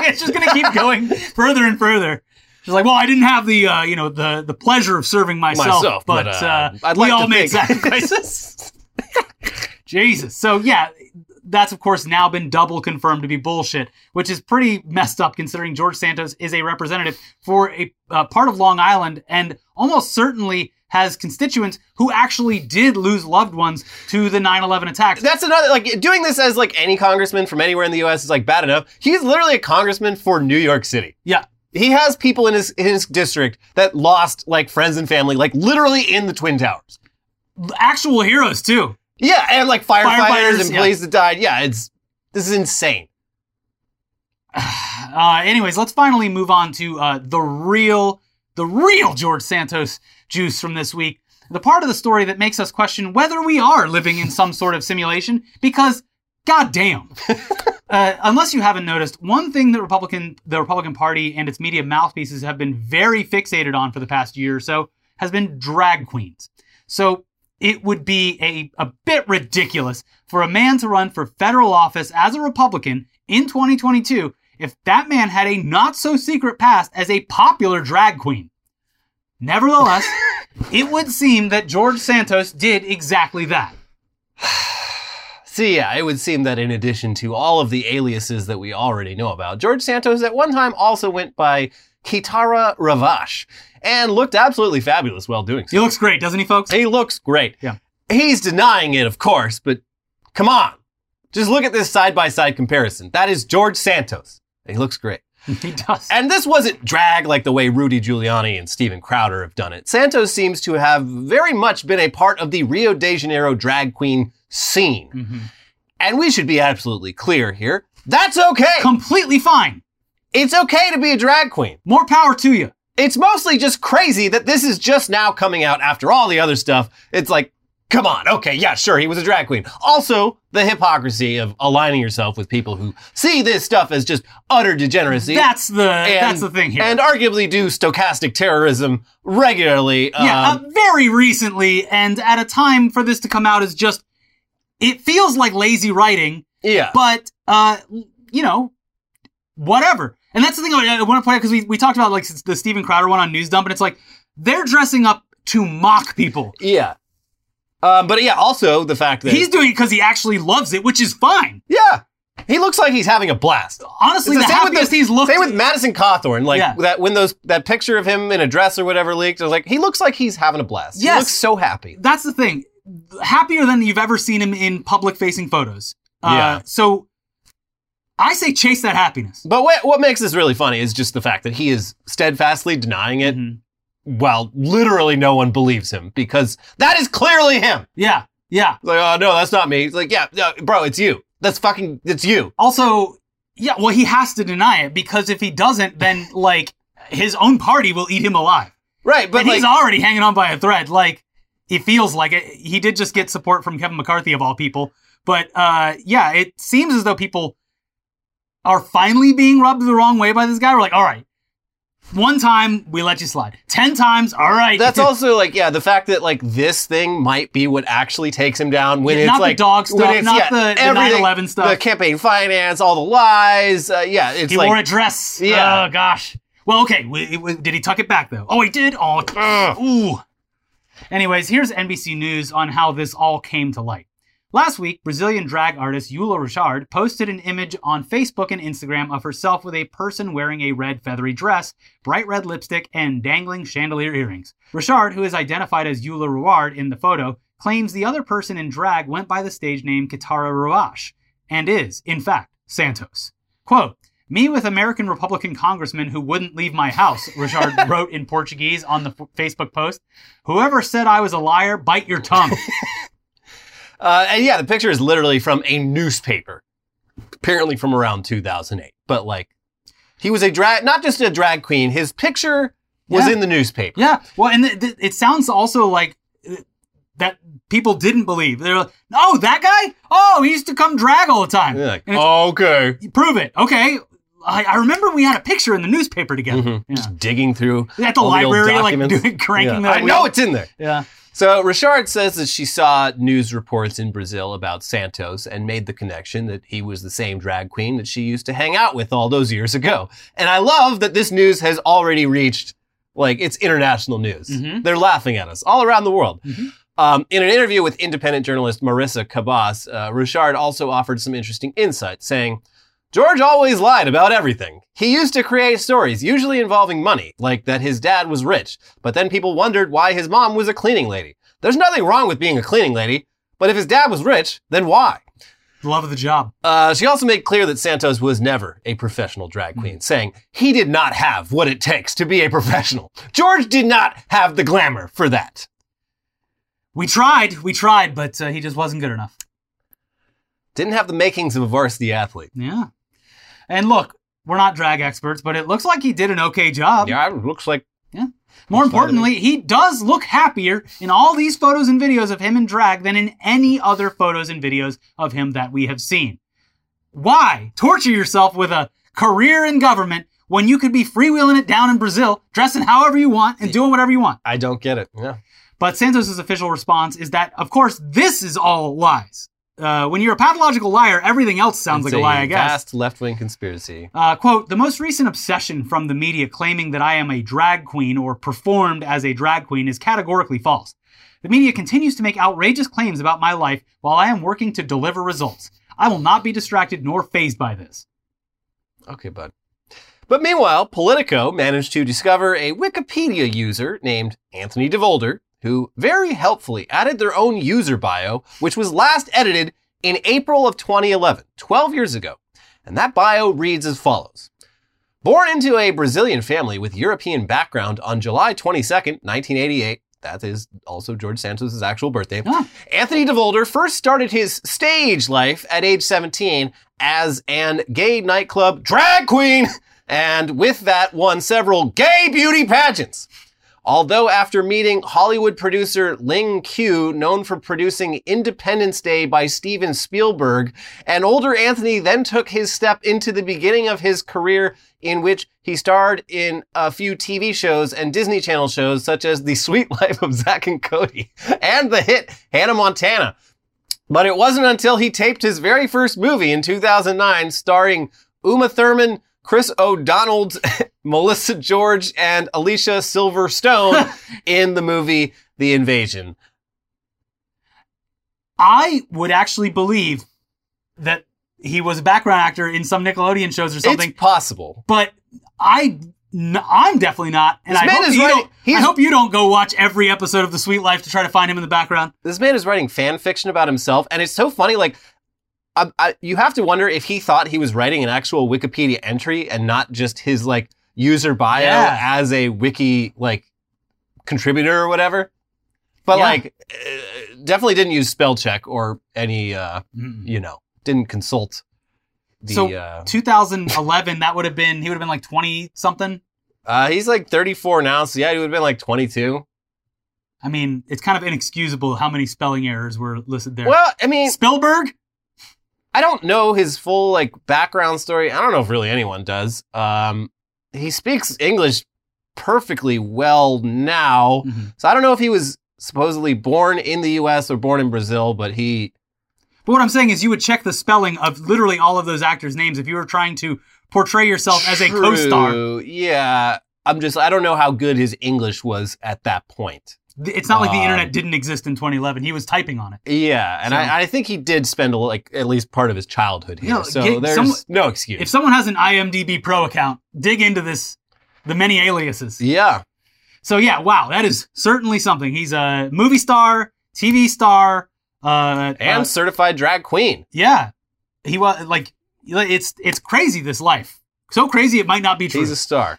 [SPEAKER 2] it's just going to keep going further and further. She's like, well, I didn't have the, uh, you know, the the pleasure of serving myself,
[SPEAKER 1] Myself,
[SPEAKER 2] but,
[SPEAKER 1] but,
[SPEAKER 2] uh,
[SPEAKER 1] uh, I'd
[SPEAKER 2] we
[SPEAKER 1] like
[SPEAKER 2] all
[SPEAKER 1] to
[SPEAKER 2] made sacrifices. Jesus. So yeah, that's of course now been double confirmed to be bullshit, which is pretty messed up considering George Santos is a representative for a uh, part of Long Island and almost certainly has constituents who actually did lose loved ones to the 9/11 attacks.
[SPEAKER 1] That's another like doing this as like any congressman from anywhere in the U.S. is like bad enough. He's literally a congressman for New York City.
[SPEAKER 2] yeah.
[SPEAKER 1] He has people in his in his district that lost like friends and family, like literally in the Twin Towers.
[SPEAKER 2] Actual heroes too.
[SPEAKER 1] Yeah, and like firefighters,
[SPEAKER 2] Firefighters,
[SPEAKER 1] and
[SPEAKER 2] yeah.
[SPEAKER 1] police that died. Yeah, it's this is insane.
[SPEAKER 2] Uh, anyways, let's finally move on to uh, the real, the real George Santos juice from this week. The part of the story that makes us question whether we are living in some sort of simulation, because goddamn. uh, unless you haven't noticed, one thing that Republican, the Republican Party and its media mouthpieces have been very fixated on for the past year or so has been drag queens. So it would be a, a bit ridiculous for a man to run for federal office as a Republican in 2022 if that man had a not so secret past as a popular drag queen. Nevertheless, it would seem that George Santos did exactly that.
[SPEAKER 1] See, yeah, it would seem that in addition to all of the aliases that we already know about, George Santos at one time also went by Kitara Ravache and looked absolutely fabulous while doing so.
[SPEAKER 2] He looks great, doesn't he, folks?
[SPEAKER 1] He looks great.
[SPEAKER 2] Yeah.
[SPEAKER 1] He's denying it, of course, but come on. Just look at this side by side comparison. That is George Santos. He looks great.
[SPEAKER 2] he does.
[SPEAKER 1] And this wasn't drag like the way Rudy Giuliani and Steven Crowder have done it. Santos seems to have very much been a part of the Rio de Janeiro drag queen scene.
[SPEAKER 2] Mhm.
[SPEAKER 1] And we should be absolutely clear here. That's okay.
[SPEAKER 2] Completely fine.
[SPEAKER 1] It's okay to be a drag queen.
[SPEAKER 2] More power to you.
[SPEAKER 1] It's mostly just crazy that this is just now coming out after all the other stuff. It's like, come on, okay, yeah, sure, he was a drag queen. Also, the hypocrisy of aligning yourself with people who see this stuff as just utter degeneracy.
[SPEAKER 2] That's the that's the thing here.
[SPEAKER 1] And arguably do stochastic terrorism regularly.
[SPEAKER 2] yeah,
[SPEAKER 1] Um,
[SPEAKER 2] uh, very recently, and at a time for this to come out is just. It feels like lazy writing,
[SPEAKER 1] yeah.
[SPEAKER 2] but uh, you know, whatever. And that's the thing I want to point out because we, we talked about like the Steven Crowder one on News Dump, and it's like they're dressing up to mock people.
[SPEAKER 1] yeah. Um, but yeah, also the fact that
[SPEAKER 2] He's doing it because he actually loves it, which is fine.
[SPEAKER 1] yeah, He looks like he's having a blast.
[SPEAKER 2] Honestly,
[SPEAKER 1] It's
[SPEAKER 2] the,
[SPEAKER 1] with
[SPEAKER 2] happiest
[SPEAKER 1] the-
[SPEAKER 2] he's looked.
[SPEAKER 1] Same with Madison Cawthorn. Like
[SPEAKER 2] Yeah.
[SPEAKER 1] that when those that picture of him in a dress or whatever leaked, I was like, he looks like he's having a blast. He
[SPEAKER 2] Yes.
[SPEAKER 1] looks so happy.
[SPEAKER 2] That's the thing. Happier than you've ever seen him in public facing photos. Uh,
[SPEAKER 1] Yeah.
[SPEAKER 2] So I say chase that happiness.
[SPEAKER 1] But what what makes this really funny is just the fact that he is steadfastly denying it While literally no one believes him because that is clearly him.
[SPEAKER 2] Yeah. Yeah.
[SPEAKER 1] Like, oh no, that's not me. It's like, yeah, no, bro, it's you. That's fucking it's you.
[SPEAKER 2] Also, yeah, well, he has to deny it because if he doesn't, then like his own party will eat him alive.
[SPEAKER 1] Right, but
[SPEAKER 2] and
[SPEAKER 1] like
[SPEAKER 2] he's already hanging on by a thread. Like he feels like it. He did just get support from Kevin McCarthy of all people. But uh, yeah, it seems as though people are finally being rubbed the wrong way by this guy. We're like, all right, one time we let you slide. Ten times, all right.
[SPEAKER 1] That's also like, yeah, the fact that like this thing might be what actually takes him down when
[SPEAKER 2] Yeah,
[SPEAKER 1] it's
[SPEAKER 2] not the
[SPEAKER 1] like
[SPEAKER 2] dog
[SPEAKER 1] when
[SPEAKER 2] stuff,
[SPEAKER 1] it's-
[SPEAKER 2] not the- the
[SPEAKER 1] everything,
[SPEAKER 2] 9/11 stuff.
[SPEAKER 1] the campaign finance, all the lies. Uh, yeah, it's
[SPEAKER 2] he
[SPEAKER 1] like
[SPEAKER 2] wore a dress.
[SPEAKER 1] Yeah.
[SPEAKER 2] Oh gosh. Well, okay. W- w- did he tuck it back though? Oh, he did. Oh, ooh. Anyways, here's NBC News on how this all came to light. Last week, Brazilian drag artist Eula Rochard posted an image on Facebook and Instagram of herself with a person wearing a red feathery dress, bright red lipstick, and dangling chandelier earrings. Rochard, who is identified as Yula Ruard in the photo, claims the other person in drag went by the stage name Katara Ruash and is, in fact, Santos. Quote, me with American Republican congressman who wouldn't leave my house, Rochard wrote in Portuguese on the f- Facebook post. Whoever said I was a liar, bite your tongue.
[SPEAKER 1] Uh, and yeah, the picture is literally from a newspaper, apparently from around 2008. But like, he was a drag, not just a drag queen. His picture was
[SPEAKER 2] Yeah.
[SPEAKER 1] in the newspaper.
[SPEAKER 2] yeah, well, and th- th- it sounds also like uh, that people didn't believe. They're like, oh, that guy? Oh, he used to come drag all the time.
[SPEAKER 1] Like, okay.
[SPEAKER 2] Prove it. Okay. I, I remember we had a picture in the newspaper together.
[SPEAKER 1] Mhm.
[SPEAKER 2] Yeah.
[SPEAKER 1] Just digging through.
[SPEAKER 2] At the
[SPEAKER 1] all the
[SPEAKER 2] library, like doing, cranking
[SPEAKER 1] Yeah.
[SPEAKER 2] the
[SPEAKER 1] I know it's in there.
[SPEAKER 2] Yeah.
[SPEAKER 1] So Rochard says that she saw news reports in Brazil about Santos and made the connection that he was the same drag queen that she used to hang out with all those years ago. And I love that this news has already reached like it's international news.
[SPEAKER 2] Mhm.
[SPEAKER 1] They're laughing at us all around the world.
[SPEAKER 2] Mhm.
[SPEAKER 1] Um, in an interview with independent journalist Marisa Kabas, uh, Rochard also offered some interesting insight, saying, George always lied about everything. He used to create stories, usually involving money, like that his dad was rich, but then people wondered why his mom was a cleaning lady. There's nothing wrong with being a cleaning lady, but if his dad was rich, then why?
[SPEAKER 2] The love of the job.
[SPEAKER 1] Uh, she also made clear that Santos was never a professional drag queen, saying he did not have what it takes to be a professional. George did not have the glamour for that.
[SPEAKER 2] We tried. We tried, but uh, he just wasn't good enough.
[SPEAKER 1] Didn't have the makings of a varsity athlete.
[SPEAKER 2] Yeah. And look, we're not drag experts, but it looks like he did an okay job.
[SPEAKER 1] Yeah, it looks like Yeah. More
[SPEAKER 2] importantly, he does look happier in all these photos and videos of him in drag than in any other photos and videos of him that we have seen. Why torture yourself with a career in government when you could be freewheeling it down in Brazil, dressing however you want and doing whatever you want?
[SPEAKER 1] I don't get it. Yeah.
[SPEAKER 2] But Santos's official response is that, of course, this is all lies. Uh, when you're a pathological liar, everything else sounds
[SPEAKER 1] It's
[SPEAKER 2] like a lie, I guess.
[SPEAKER 1] Vast left-wing conspiracy.
[SPEAKER 2] Uh, quote, the most recent obsession from the media claiming that I am a drag queen or performed as a drag queen is categorically false. The media continues to make outrageous claims about my life while I am working to deliver results. I will not be distracted nor phased by this.
[SPEAKER 1] Okay, bud. But meanwhile, Politico managed to discover a Wikipedia user named Anthony DeVolder, who very helpfully added their own user bio, which was last edited in April of 2011, 12 years ago. And that bio reads as follows. Born into a Brazilian family with European background on July 22nd, 1988, that is also George Santos' actual birthday.
[SPEAKER 2] Ah.
[SPEAKER 1] Anthony DeVolder first started his stage life at age 17 as an gay nightclub drag queen, and with that won several gay beauty pageants. Although after meeting Hollywood producer Ling Q, known for producing Independence Day by Steven Spielberg, an older Anthony then took his step into the beginning of his career in which he starred in a few TV shows and Disney Channel shows such as The Sweet Life of Zack and Cody and the hit Hannah Montana. But it wasn't until he taped his very first movie in 2009 starring Uma Thurman, Chris O'Donnell, Melissa George, and Alicia Silverstone in the movie The Invasion.
[SPEAKER 2] I would actually believe that he was a background actor in some Nickelodeon shows or something.
[SPEAKER 1] It's possible.
[SPEAKER 2] but I, n- I'm definitely not. And
[SPEAKER 1] This
[SPEAKER 2] I
[SPEAKER 1] man
[SPEAKER 2] hope,
[SPEAKER 1] right.
[SPEAKER 2] I hope you don't go watch every episode of The Sweet Life to try to find him in the background.
[SPEAKER 1] This man is writing fan fiction about himself, and it's so funny. Like, I, I, you have to wonder if he thought he was writing an actual Wikipedia entry and not just his like user bio
[SPEAKER 2] Yeah.
[SPEAKER 1] as a wiki like contributor or whatever. But
[SPEAKER 2] Yeah.
[SPEAKER 1] like, uh, definitely didn't use spell check or any, uh,
[SPEAKER 2] Mm.
[SPEAKER 1] you know, didn't consult the.
[SPEAKER 2] So,
[SPEAKER 1] uh,
[SPEAKER 2] 2011, that would have been, he would have been like 20 something.
[SPEAKER 1] uh, he's like 34 now, so yeah, he would have been like 22.
[SPEAKER 2] I mean, it's kind of inexcusable how many spelling errors were listed there.
[SPEAKER 1] Well, I mean,
[SPEAKER 2] Spielberg?
[SPEAKER 1] I don't know his full like background story. I don't know if really anyone does. Um, he speaks English perfectly well now,
[SPEAKER 2] Mhm.
[SPEAKER 1] so I don't know if he was supposedly born in the U.S. or born in Brazil, but he.
[SPEAKER 2] But what I'm saying is, you would check the spelling of literally all of those actors' names if you were trying to portray yourself as a co-star.
[SPEAKER 1] True. Yeah, I'm just. I don't know how good his English was at that point.
[SPEAKER 2] It's not like the
[SPEAKER 1] Um,
[SPEAKER 2] internet didn't exist in 2011. He was typing on it.
[SPEAKER 1] Yeah, and
[SPEAKER 2] So-
[SPEAKER 1] I, I think he did spend a, like at least part of his childhood here, so
[SPEAKER 2] get
[SPEAKER 1] there's
[SPEAKER 2] some-
[SPEAKER 1] no excuse.
[SPEAKER 2] If someone has an IMDb Pro account, dig into this, the many aliases.
[SPEAKER 1] yeah,
[SPEAKER 2] So yeah, wow, that is certainly something. He's a movie star, TV star, uh,
[SPEAKER 1] and
[SPEAKER 2] uh,
[SPEAKER 1] certified drag queen.
[SPEAKER 2] yeah, he was like, it's it's crazy this life. So crazy it might not be true.
[SPEAKER 1] He's a star.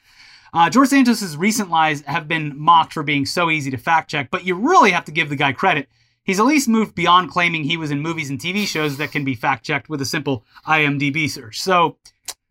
[SPEAKER 2] Uh, George Santos' recent lies have been mocked for being so easy to fact check, but you really have to give the guy credit. He's at least moved beyond claiming he was in movies and TV shows that can be fact checked with a simple IMDb search. So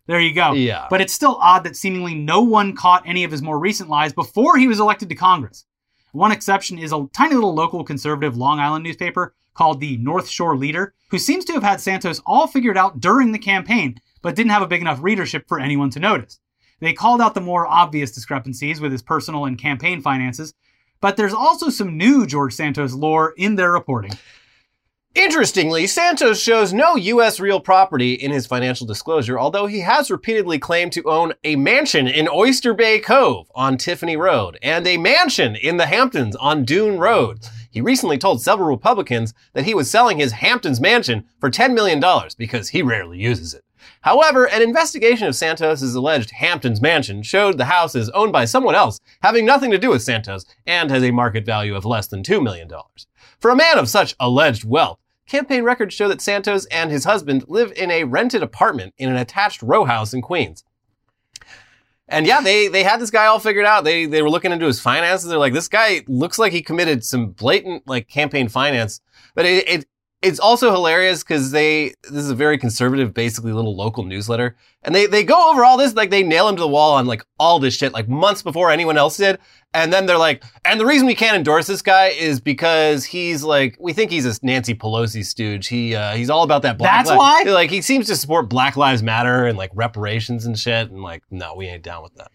[SPEAKER 2] there you go.
[SPEAKER 1] Yeah.
[SPEAKER 2] But it's still odd that seemingly no one caught any of his more recent lies before he was elected to Congress. One exception is a tiny little local conservative Long Island newspaper called the North Shore Leader, who seems to have had Santos all figured out during the campaign, but didn't have a big enough readership for anyone to notice. They called out the more obvious discrepancies with his personal and campaign finances, but there's also some new George Santos lore in their reporting.
[SPEAKER 1] Interestingly, Santos shows no U.S. real property in his financial disclosure, although he has repeatedly claimed to own a mansion in Oyster Bay Cove on Tiffany Road and a mansion in the Hamptons on Dune Road. He recently told several Republicans that he was selling his Hamptons mansion for $10 million because he rarely uses it. However, an investigation of Santos' alleged Hamptons mansion showed the house is owned by someone else, having nothing to do with Santos, and has a market value of less than $2 million. For a man of such alleged wealth, campaign records show that Santos and his husband live in a rented apartment in an attached row house in Queens. And yeah, they they had this guy all figured out. They they were looking into his finances. They're like, this guy looks like he committed some blatant like campaign finance. But it, it it's also hilarious because they this is a very conservative, basically little local newsletter, and they they go over all this like they nail him to the wall on like all this shit like months before anyone else did, and then they're like, and the reason we can't endorse this guy is because he's like we think he's a Nancy Pelosi stooge. He uh, he's all about that black.
[SPEAKER 2] That's
[SPEAKER 1] li-
[SPEAKER 2] why?
[SPEAKER 1] like he seems to support Black Lives Matter and like reparations and shit, and like no, we ain't down with that.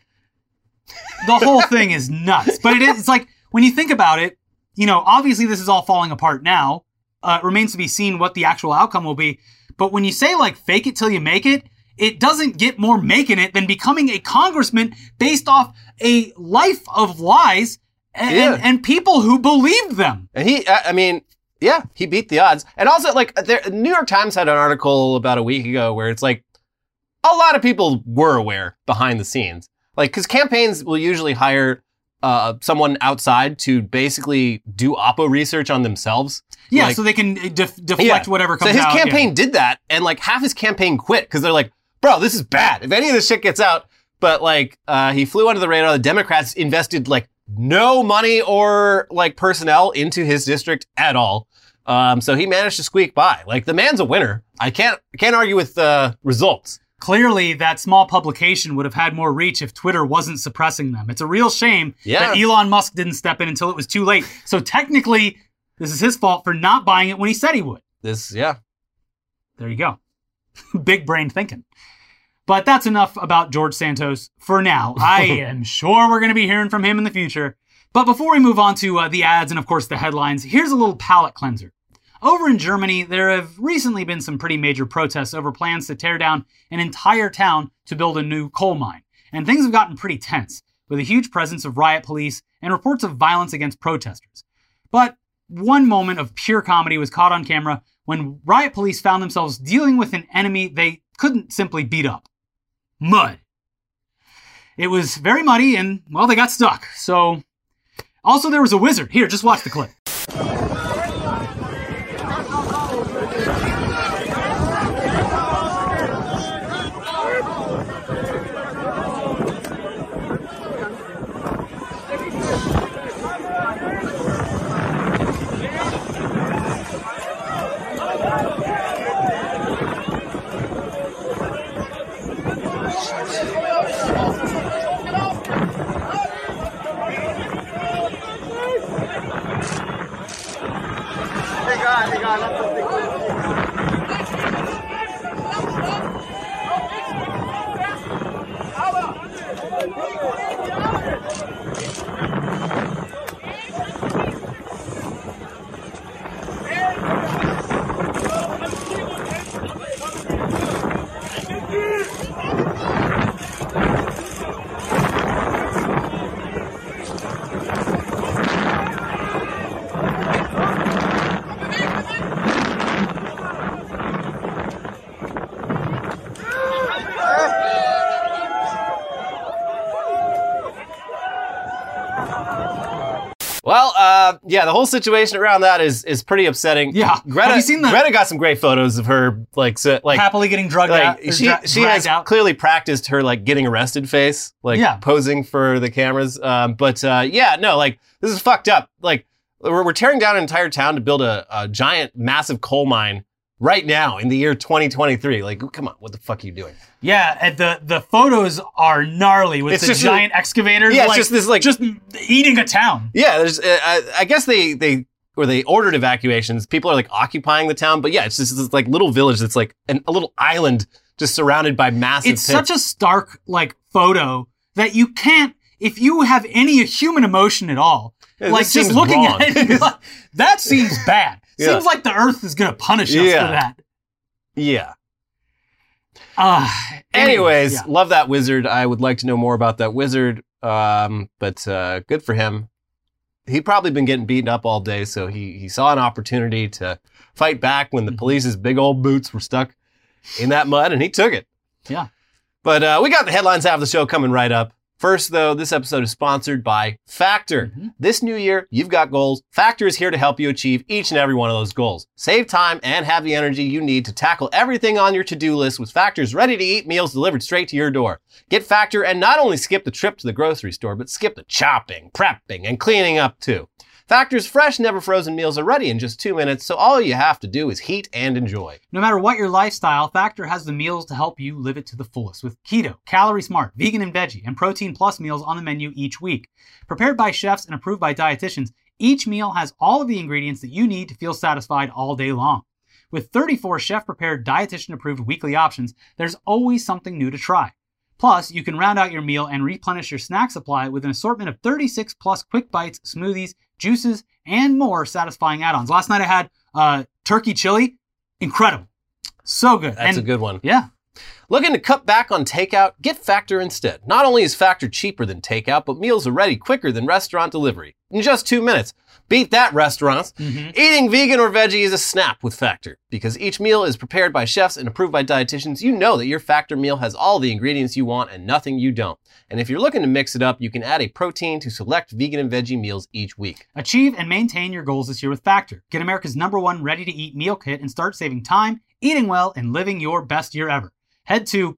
[SPEAKER 2] the whole thing is nuts. But it is, it's like when you think about it, you know, obviously this is all falling apart now. Uh, it remains to be seen what the actual outcome will be. But when you say like fake it till you make it, it doesn't get more making it than becoming a congressman based off a life of lies and,
[SPEAKER 1] Yeah.
[SPEAKER 2] and, and people who believed them.
[SPEAKER 1] And he, I I mean, yeah, he beat the odds. And also, like, there, New York Times had an article about a week ago where it's like a lot of people were aware behind the scenes. Like, because campaigns will usually hire uh, someone outside to basically do Oppo research on themselves.
[SPEAKER 2] Yeah,
[SPEAKER 1] Like-
[SPEAKER 2] so they can uh, def- deflect
[SPEAKER 1] Yeah.
[SPEAKER 2] whatever
[SPEAKER 1] So his
[SPEAKER 2] out. yeah.
[SPEAKER 1] campaign did that, and like half his campaign quit because they're like, bro, this is bad. If any of this shit gets out, but like uh, he flew under the radar. The Democrats invested like no money or like personnel into his district at all. Um, so he managed to squeak by. Like the man's a winner. I can't can't argue with uh, results.
[SPEAKER 2] Clearly, that small publication would have had more reach if Twitter wasn't suppressing them. It's a real shame
[SPEAKER 1] Yeah.
[SPEAKER 2] that Elon Musk didn't step in until it was too late. So technically, this is his fault for not buying it when he said he would.
[SPEAKER 1] This yeah.
[SPEAKER 2] There you go. Big brain thinking. But that's enough about George Santos for now. I am sure we're going to be hearing from him in the future. But before we move on to uh, the ads and, of course, the headlines, here's a little palate cleanser. Over in Germany, there have recently been some pretty major protests over plans to tear down an entire town to build a new coal mine. And things have gotten pretty tense, with a huge presence of riot police and reports of violence against protesters. But one moment of pure comedy was caught on camera when riot police found themselves dealing with an enemy they couldn't simply beat up mud. It was very muddy and, well, they got stuck. So, also, there was a wizard. Here, just watch the clip.
[SPEAKER 1] Yeah, the whole situation around that is is pretty upsetting.
[SPEAKER 2] Yeah.
[SPEAKER 1] Greta.
[SPEAKER 2] Have you seen the-
[SPEAKER 1] Greta got some great photos of her like so, like
[SPEAKER 2] Happily getting drugged
[SPEAKER 1] like
[SPEAKER 2] out.
[SPEAKER 1] she
[SPEAKER 2] dra-
[SPEAKER 1] she has
[SPEAKER 2] out.
[SPEAKER 1] clearly practiced her like getting arrested face, like
[SPEAKER 2] Yeah.
[SPEAKER 1] posing for the cameras. Um, but uh, yeah, no, like this is fucked up. Like we're, we're tearing down an entire town to build a, a giant, massive coal mine right now in the year 2023. Like, come on, what the fuck are you doing?
[SPEAKER 2] Yeah, and the the photos are gnarly with
[SPEAKER 1] It's
[SPEAKER 2] the giant excavators.
[SPEAKER 1] Yeah, it's
[SPEAKER 2] like,
[SPEAKER 1] just this like
[SPEAKER 2] just eating a town.
[SPEAKER 1] Yeah, there's. Uh, I, I guess they they or they ordered evacuations. People are like occupying the town, but yeah, it's just this like little village that's like an, a little island just surrounded by massive.
[SPEAKER 2] It's such a stark like photo that you can't if you have any human emotion at all.
[SPEAKER 1] Yeah,
[SPEAKER 2] like just looking
[SPEAKER 1] wrong.
[SPEAKER 2] at it, like, that seems bad.
[SPEAKER 1] Yeah.
[SPEAKER 2] Seems like the Earth is gonna punish us
[SPEAKER 1] Yeah.
[SPEAKER 2] for that.
[SPEAKER 1] yeah.
[SPEAKER 2] Uh,
[SPEAKER 1] Anyways,
[SPEAKER 2] yeah.
[SPEAKER 1] love that wizard. I would like to know more about that wizard. Um, but uh, good for him. He'd probably been getting beaten up all day, so he he saw an opportunity to fight back when the
[SPEAKER 2] Mhm.
[SPEAKER 1] police's big old boots were stuck in that mud, and he took it.
[SPEAKER 2] Yeah.
[SPEAKER 1] But uh, we got the headlines half of the show coming right up. First, though, this episode is sponsored by Factor.
[SPEAKER 2] Mhm.
[SPEAKER 1] This new year, you've got goals. Factor is here to help you achieve each and every one of those goals. Save time and have the energy you need to tackle everything on your to-do list with Factor's ready-to-eat meals delivered straight to your door. Get Factor and not only skip the trip to the grocery store, but skip the chopping, prepping, and cleaning up too. Factor's fresh, never frozen meals are ready in just two minutes, so all you have to do is heat and enjoy.
[SPEAKER 2] No matter what your lifestyle, Factor has the meals to help you live it to the fullest with keto, calorie smart, vegan and veggie, and protein plus meals on the menu each week. Prepared by chefs and approved by dietitians, each meal has all of the ingredients that you need to feel satisfied all day long. With 34 chef prepared, dietitian approved weekly options, there's always something new to try. Plus, you can round out your meal and replenish your snack supply with an assortment of 36 plus quick bites, smoothies, juices, and more satisfying add ons. Last night I had uh, turkey chili. Incredible. So good.
[SPEAKER 1] That's
[SPEAKER 2] and,
[SPEAKER 1] a good one.
[SPEAKER 2] Yeah.
[SPEAKER 1] Looking to cut back on takeout? Get Factor instead. Not only is Factor cheaper than takeout, but meals are ready quicker than restaurant delivery. In just two minutes. Beat that, restaurants.
[SPEAKER 2] Mhm.
[SPEAKER 1] Eating vegan or veggie is a snap with Factor. Because each meal is prepared by chefs and approved by dietitians, you know that your Factor meal has all the ingredients you want and nothing you don't. And if you're looking to mix it up, you can add a protein to select vegan and veggie meals each week.
[SPEAKER 2] Achieve and maintain your goals this year with Factor. Get America's number one ready to eat meal kit and start saving time, eating well, and living your best year ever. Head to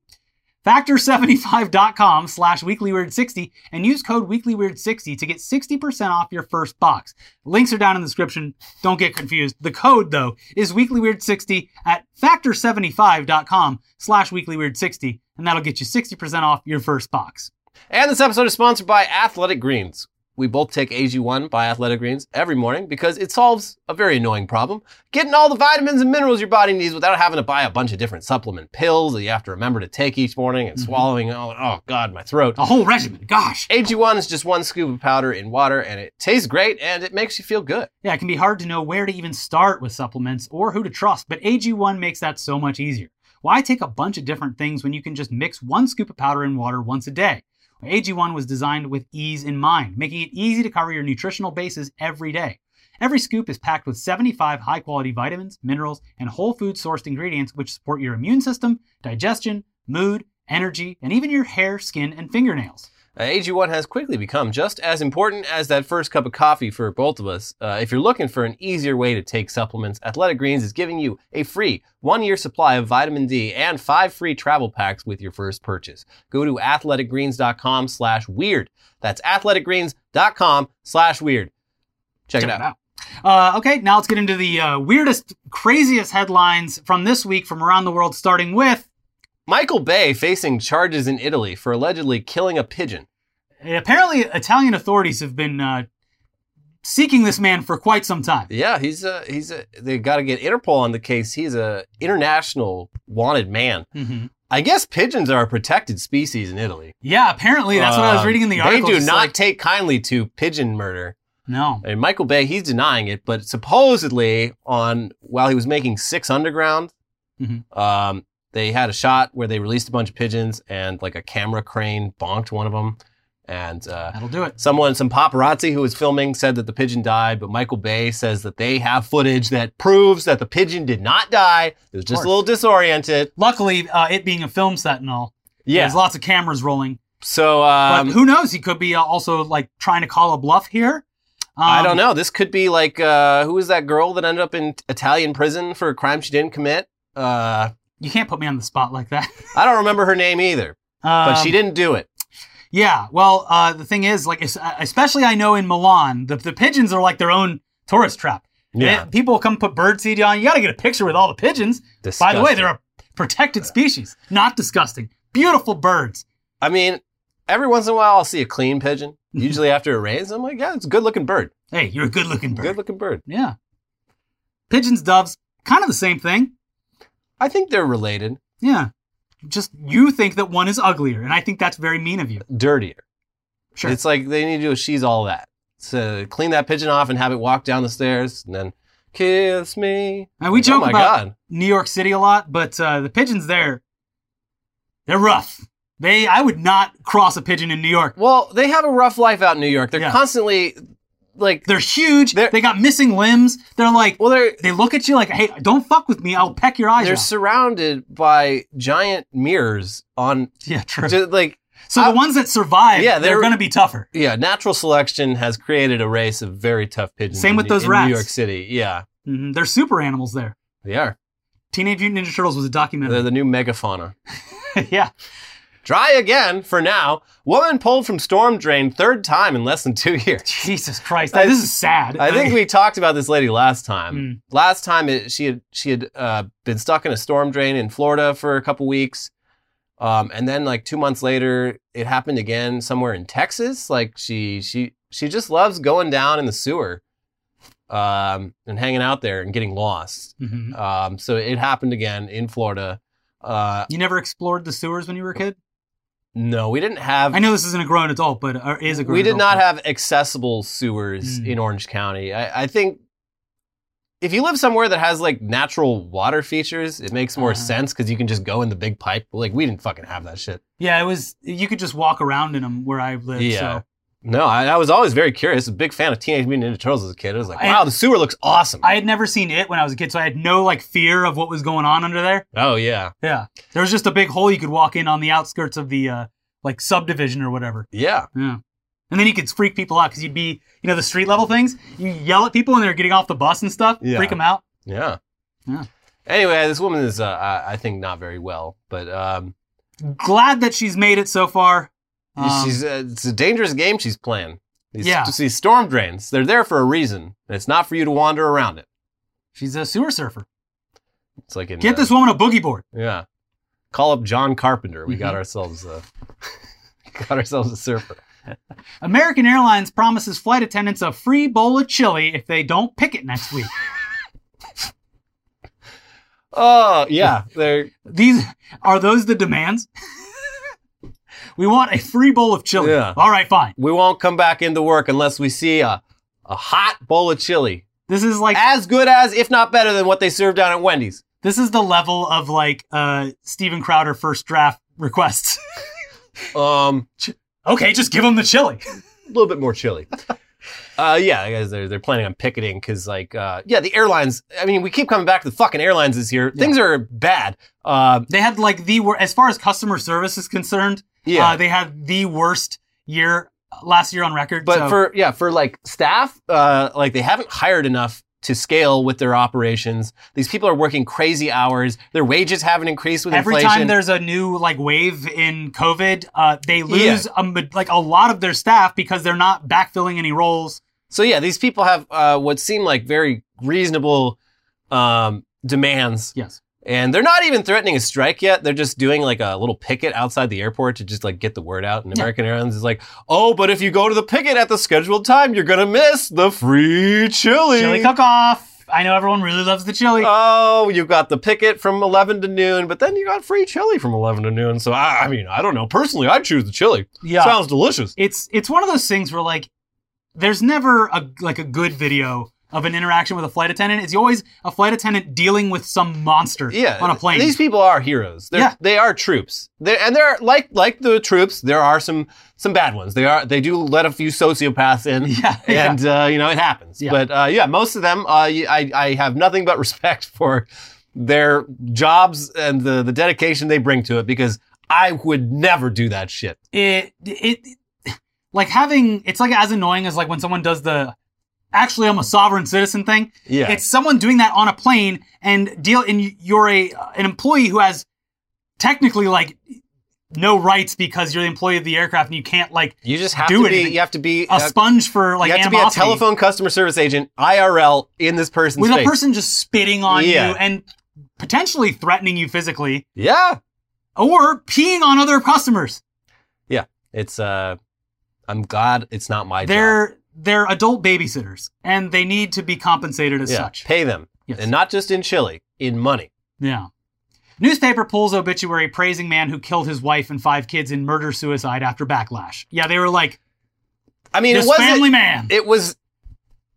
[SPEAKER 2] factor75.com slash weeklyweird60 and use code weeklyweird60 to get 60% off your first box. Links are down in the description. Don't get confused. The code, though, is weeklyweird60 at factor75.com slash weeklyweird60, and that'll get you 60% off your first box.
[SPEAKER 1] And this episode is sponsored by Athletic Greens. We both take AG1 by Athletic Greens every morning because it solves a very annoying problem. Getting all the vitamins and minerals your body needs without having to buy a bunch of different supplement pills that you have to remember to take each morning and
[SPEAKER 2] Mhm.
[SPEAKER 1] swallowing, oh, oh God, my throat.
[SPEAKER 2] A whole regimen. Gosh.
[SPEAKER 1] AG1 is just one scoop of powder in water and it tastes great and it makes you feel good.
[SPEAKER 2] Yeah, it can be hard to know where to even start with supplements or who to trust, but AG1 makes that so much easier. Why take a bunch of different things when you can just mix one scoop of powder in water once a day? AG1 was designed with ease in mind, making it easy to cover your nutritional bases every day. Every scoop is packed with 75 high quality vitamins, minerals, and whole food sourced ingredients which support your immune system, digestion, mood, energy, and even your hair, skin, and fingernails.
[SPEAKER 1] Uh, AG1 has quickly become just as important as that first cup of coffee for both of us. Uh, if you're looking for an easier way to take supplements, Athletic Greens is giving you a free one year supply of vitamin D and five free travel packs with your first purchase. Go to athleticgreens.com slash weird. That's athleticgreens.com slash weird. Check, it out.
[SPEAKER 2] Uh, okay, now let's get into the uh, weirdest, craziest headlines from this week from around the world, starting with
[SPEAKER 1] Michael Bay facing charges in Italy for allegedly killing a pigeon.
[SPEAKER 2] apparently Italian authorities have been uh, seeking this man for quite some time.
[SPEAKER 1] Yeah, he's a he's a they got to get Interpol on the case. He's a international wanted man.
[SPEAKER 2] hmm
[SPEAKER 1] I guess pigeons are a protected species in Italy.
[SPEAKER 2] Yeah, apparently that's what I was
[SPEAKER 1] Um,
[SPEAKER 2] reading in the article.
[SPEAKER 1] They do not
[SPEAKER 2] like-
[SPEAKER 1] take kindly to pigeon murder.
[SPEAKER 2] no.
[SPEAKER 1] And Michael Bay, he's denying it, but supposedly on while he was making Six Underground,
[SPEAKER 2] Mhm.
[SPEAKER 1] um, they had a shot where they released a bunch of pigeons and like a camera crane bonked one of them, and uh,
[SPEAKER 2] That'll do it.
[SPEAKER 1] someone, some paparazzi who was filming, said that the pigeon died, but Michael Bay says that they have footage that proves that the pigeon did not die. It was just a little disoriented.
[SPEAKER 2] Luckily, uh, it being a film set and all,
[SPEAKER 1] Yeah.
[SPEAKER 2] there's lots of cameras rolling.
[SPEAKER 1] So
[SPEAKER 2] But
[SPEAKER 1] um,
[SPEAKER 2] who knows? He could be uh, also like trying to call a bluff here. Um,
[SPEAKER 1] I don't know. This could be like uh, who was that girl that ended up in Italian prison for a crime she didn't commit? Uh,
[SPEAKER 2] You can't put me on the spot like that.
[SPEAKER 1] I don't remember her name either, but
[SPEAKER 2] Um,
[SPEAKER 1] she didn't do it.
[SPEAKER 2] Yeah. Well, uh, the thing is, like, especially I know in Milan, the, the pigeons are like their own tourist trap.
[SPEAKER 1] Yeah.
[SPEAKER 2] It- people come put bird seed on. You got to get a picture with all the pigeons. By the way, they're a protected species, not disgusting. Beautiful birds.
[SPEAKER 1] I mean, every once in a while I'll see a clean pigeon. Usually after it rains, I'm like, yeah, it's a good looking bird.
[SPEAKER 2] Hey, you're a good looking bird.
[SPEAKER 1] Good looking bird.
[SPEAKER 2] Yeah. Pigeons, doves, kind of the same thing.
[SPEAKER 1] I think they're related.
[SPEAKER 2] Yeah. Just you think that one is uglier, and I think that's very mean of you.
[SPEAKER 1] Dirtier.
[SPEAKER 2] Sure.
[SPEAKER 1] It's like they need to do a she's all that. So clean that pigeon off and have it walk down the stairs and then kiss me.
[SPEAKER 2] and we
[SPEAKER 1] Like,
[SPEAKER 2] joke
[SPEAKER 1] oh
[SPEAKER 2] about
[SPEAKER 1] God.
[SPEAKER 2] New York City a lot, but uh, the pigeons there, they're rough. They, I would not cross a pigeon in New York.
[SPEAKER 1] Well, they have a rough life out in New York. They're
[SPEAKER 2] Yeah.
[SPEAKER 1] constantly like,
[SPEAKER 2] They're huge.
[SPEAKER 1] They're-
[SPEAKER 2] they got missing limbs. They're like,
[SPEAKER 1] well, they're
[SPEAKER 2] they look at you like, hey, don't fuck with me. I'll peck your eyes
[SPEAKER 1] they're
[SPEAKER 2] out.
[SPEAKER 1] surrounded by giant mirrors on
[SPEAKER 2] yeah, true.
[SPEAKER 1] just like
[SPEAKER 2] so
[SPEAKER 1] I-
[SPEAKER 2] the ones that survive,
[SPEAKER 1] Yeah,
[SPEAKER 2] they're,
[SPEAKER 1] they're-
[SPEAKER 2] going to be tougher.
[SPEAKER 1] yeah, natural selection has created a race of very tough pigeons.
[SPEAKER 2] Same
[SPEAKER 1] in
[SPEAKER 2] with
[SPEAKER 1] New-
[SPEAKER 2] those
[SPEAKER 1] in
[SPEAKER 2] rats.
[SPEAKER 1] New York City. Yeah,
[SPEAKER 2] Mhm. They're super animals there.
[SPEAKER 1] they are.
[SPEAKER 2] Teenage Mutant Ninja Turtles was a documentary.
[SPEAKER 1] They're the new megafauna.
[SPEAKER 2] yeah.
[SPEAKER 1] Dry again for now. Woman pulled from storm drain third time in less than two years.
[SPEAKER 2] Jesus Christ.
[SPEAKER 1] I-
[SPEAKER 2] this is sad.
[SPEAKER 1] I think we talked about this lady last time.
[SPEAKER 2] Mm.
[SPEAKER 1] Last time it, she had she had uh, been stuck in a storm drain in Florida for a couple weeks, um, and then like two months later, it happened again somewhere in Texas. Like she she she just loves going down in the sewer, um, and hanging out there and getting lost.
[SPEAKER 2] Mhm.
[SPEAKER 1] Um, so it happened again in Florida. Uh,
[SPEAKER 2] You never explored the sewers when you were a kid?
[SPEAKER 1] No, we didn't have
[SPEAKER 2] I know this isn't a grown adult, but or is a grown
[SPEAKER 1] we did not have accessible sewers
[SPEAKER 2] Mm.
[SPEAKER 1] in Orange County. I, I think if you live somewhere that has like natural water features, it makes more
[SPEAKER 2] Uh-huh.
[SPEAKER 1] sense because you can just go in the big pipe. Like we didn't fucking have that shit.
[SPEAKER 2] Yeah, it was. You could just walk around in them where I lived.
[SPEAKER 1] Yeah.
[SPEAKER 2] So.
[SPEAKER 1] No, I, I was always very curious. A big fan of Teenage Mutant Ninja Turtles as a kid. I was like,
[SPEAKER 2] I-
[SPEAKER 1] wow, the sewer looks awesome.
[SPEAKER 2] I had never seen it when I was a kid, so I had no like fear of what was going on under there.
[SPEAKER 1] oh yeah,
[SPEAKER 2] Yeah, there was just a big hole you could walk in on the outskirts of the uh, like subdivision or whatever.
[SPEAKER 1] yeah.
[SPEAKER 2] Yeah, and then you could freak people out because you'd be, you know, the street level things. You yell at people when they're getting off the bus and stuff.
[SPEAKER 1] Yeah.
[SPEAKER 2] Freak them out.
[SPEAKER 1] Yeah.
[SPEAKER 2] Yeah.
[SPEAKER 1] Anyway, this woman is, uh, I, I think, not very well, but um,
[SPEAKER 2] Glad that she's made it so far. Um,
[SPEAKER 1] she's uh, it's a dangerous game she's playing. These,
[SPEAKER 2] Yeah.
[SPEAKER 1] these storm drains, they're there for a reason. And it's not for you to wander around it.
[SPEAKER 2] she's a sewer surfer.
[SPEAKER 1] It's like in,
[SPEAKER 2] Get
[SPEAKER 1] uh,
[SPEAKER 2] this woman a boogie board.
[SPEAKER 1] Yeah. Call up John Carpenter. We got
[SPEAKER 2] Mhm.
[SPEAKER 1] ourselves a got ourselves a surfer.
[SPEAKER 2] American Airlines promises flight attendants a free bowl of chili if they don't pick it next week.
[SPEAKER 1] Oh yeah, they're
[SPEAKER 2] These are those the demands? We want a free bowl of chili.
[SPEAKER 1] Yeah.
[SPEAKER 2] All right, fine.
[SPEAKER 1] we won't come back into work unless we see a a hot bowl of chili,
[SPEAKER 2] This is like
[SPEAKER 1] as good as, if not better than, what they serve down at Wendy's.
[SPEAKER 2] this is the level of like uh Steven Crowder first draft requests.
[SPEAKER 1] Um,
[SPEAKER 2] okay, just give them the chili.
[SPEAKER 1] a little bit more chili. Uh, yeah, I guess they're they're planning on picketing because, like, uh, yeah, the airlines. I mean, we keep coming back to the fucking airlines this year. Things are bad. Uh,
[SPEAKER 2] They had like the wor- as far as customer service is concerned,
[SPEAKER 1] yeah,
[SPEAKER 2] uh, they had the worst year last year on record.
[SPEAKER 1] but
[SPEAKER 2] so-
[SPEAKER 1] for yeah, for like staff, uh, like they haven't hired enough to scale with their operations. These people are working crazy hours. Their wages haven't increased with
[SPEAKER 2] every
[SPEAKER 1] inflation.
[SPEAKER 2] Every time there's a new like wave in COVID, uh, they lose a like a lot of their staff because they're not backfilling any roles.
[SPEAKER 1] So yeah, these people have uh, what seem like very reasonable um, demands,
[SPEAKER 2] Yes.
[SPEAKER 1] And they're not even threatening a strike yet. They're just doing like a little picket outside the airport to just like get the word out. And
[SPEAKER 2] Yeah.
[SPEAKER 1] American Airlines is like, oh, but if you go to the picket at the scheduled time, you're gonna miss the free chili.
[SPEAKER 2] Chili cook off. I know everyone really loves the chili.
[SPEAKER 1] Oh, you got the picket from 11 to noon, but then you got free chili from 11 to noon. So I, I mean, I don't know. Personally, I'd choose the chili.
[SPEAKER 2] yeah.
[SPEAKER 1] Sounds delicious.
[SPEAKER 2] it's it's one of those things where like there's never a like a good video of an interaction with a flight attendant. It's always a flight attendant dealing with some monster
[SPEAKER 1] Yeah,
[SPEAKER 2] on a plane.
[SPEAKER 1] These people are heroes. They're,
[SPEAKER 2] Yeah.
[SPEAKER 1] they are troops. They're, and they're like like the troops. There are some some bad ones. They are they do let a few sociopaths in,
[SPEAKER 2] yeah, yeah.
[SPEAKER 1] and uh, you know it happens.
[SPEAKER 2] Yeah.
[SPEAKER 1] But uh, yeah, most of them, uh, I I have nothing but respect for their jobs and the the dedication they bring to it because I would never do that shit.
[SPEAKER 2] it it like having it's like as annoying as like when someone does the actually I'm a sovereign citizen thing.
[SPEAKER 1] Yeah,
[SPEAKER 2] It's someone doing that on a plane and deal and you're a an employee who has technically like no rights because you're the employee of the aircraft and you can't like
[SPEAKER 1] you just have
[SPEAKER 2] do
[SPEAKER 1] to be.
[SPEAKER 2] anything.
[SPEAKER 1] You have to be.
[SPEAKER 2] a
[SPEAKER 1] uh,
[SPEAKER 2] sponge for like
[SPEAKER 1] you have to be a telephone customer service agent IRL in this person's
[SPEAKER 2] with
[SPEAKER 1] face.
[SPEAKER 2] a person just spitting on
[SPEAKER 1] Yeah.
[SPEAKER 2] you and potentially threatening you physically
[SPEAKER 1] yeah,
[SPEAKER 2] or peeing on other customers.
[SPEAKER 1] Yeah, it's uh, I'm glad it's not my job.
[SPEAKER 2] They're adult babysitters and they need to be compensated as
[SPEAKER 1] yeah,
[SPEAKER 2] such.
[SPEAKER 1] pay them,
[SPEAKER 2] Yes.
[SPEAKER 1] and not just in chili, in money.
[SPEAKER 2] Yeah. Newspaper pulls obituary praising man who killed his wife and five kids in murder suicide after backlash. Yeah, they were like,
[SPEAKER 1] I mean, it wasn't.
[SPEAKER 2] family man.
[SPEAKER 1] It was.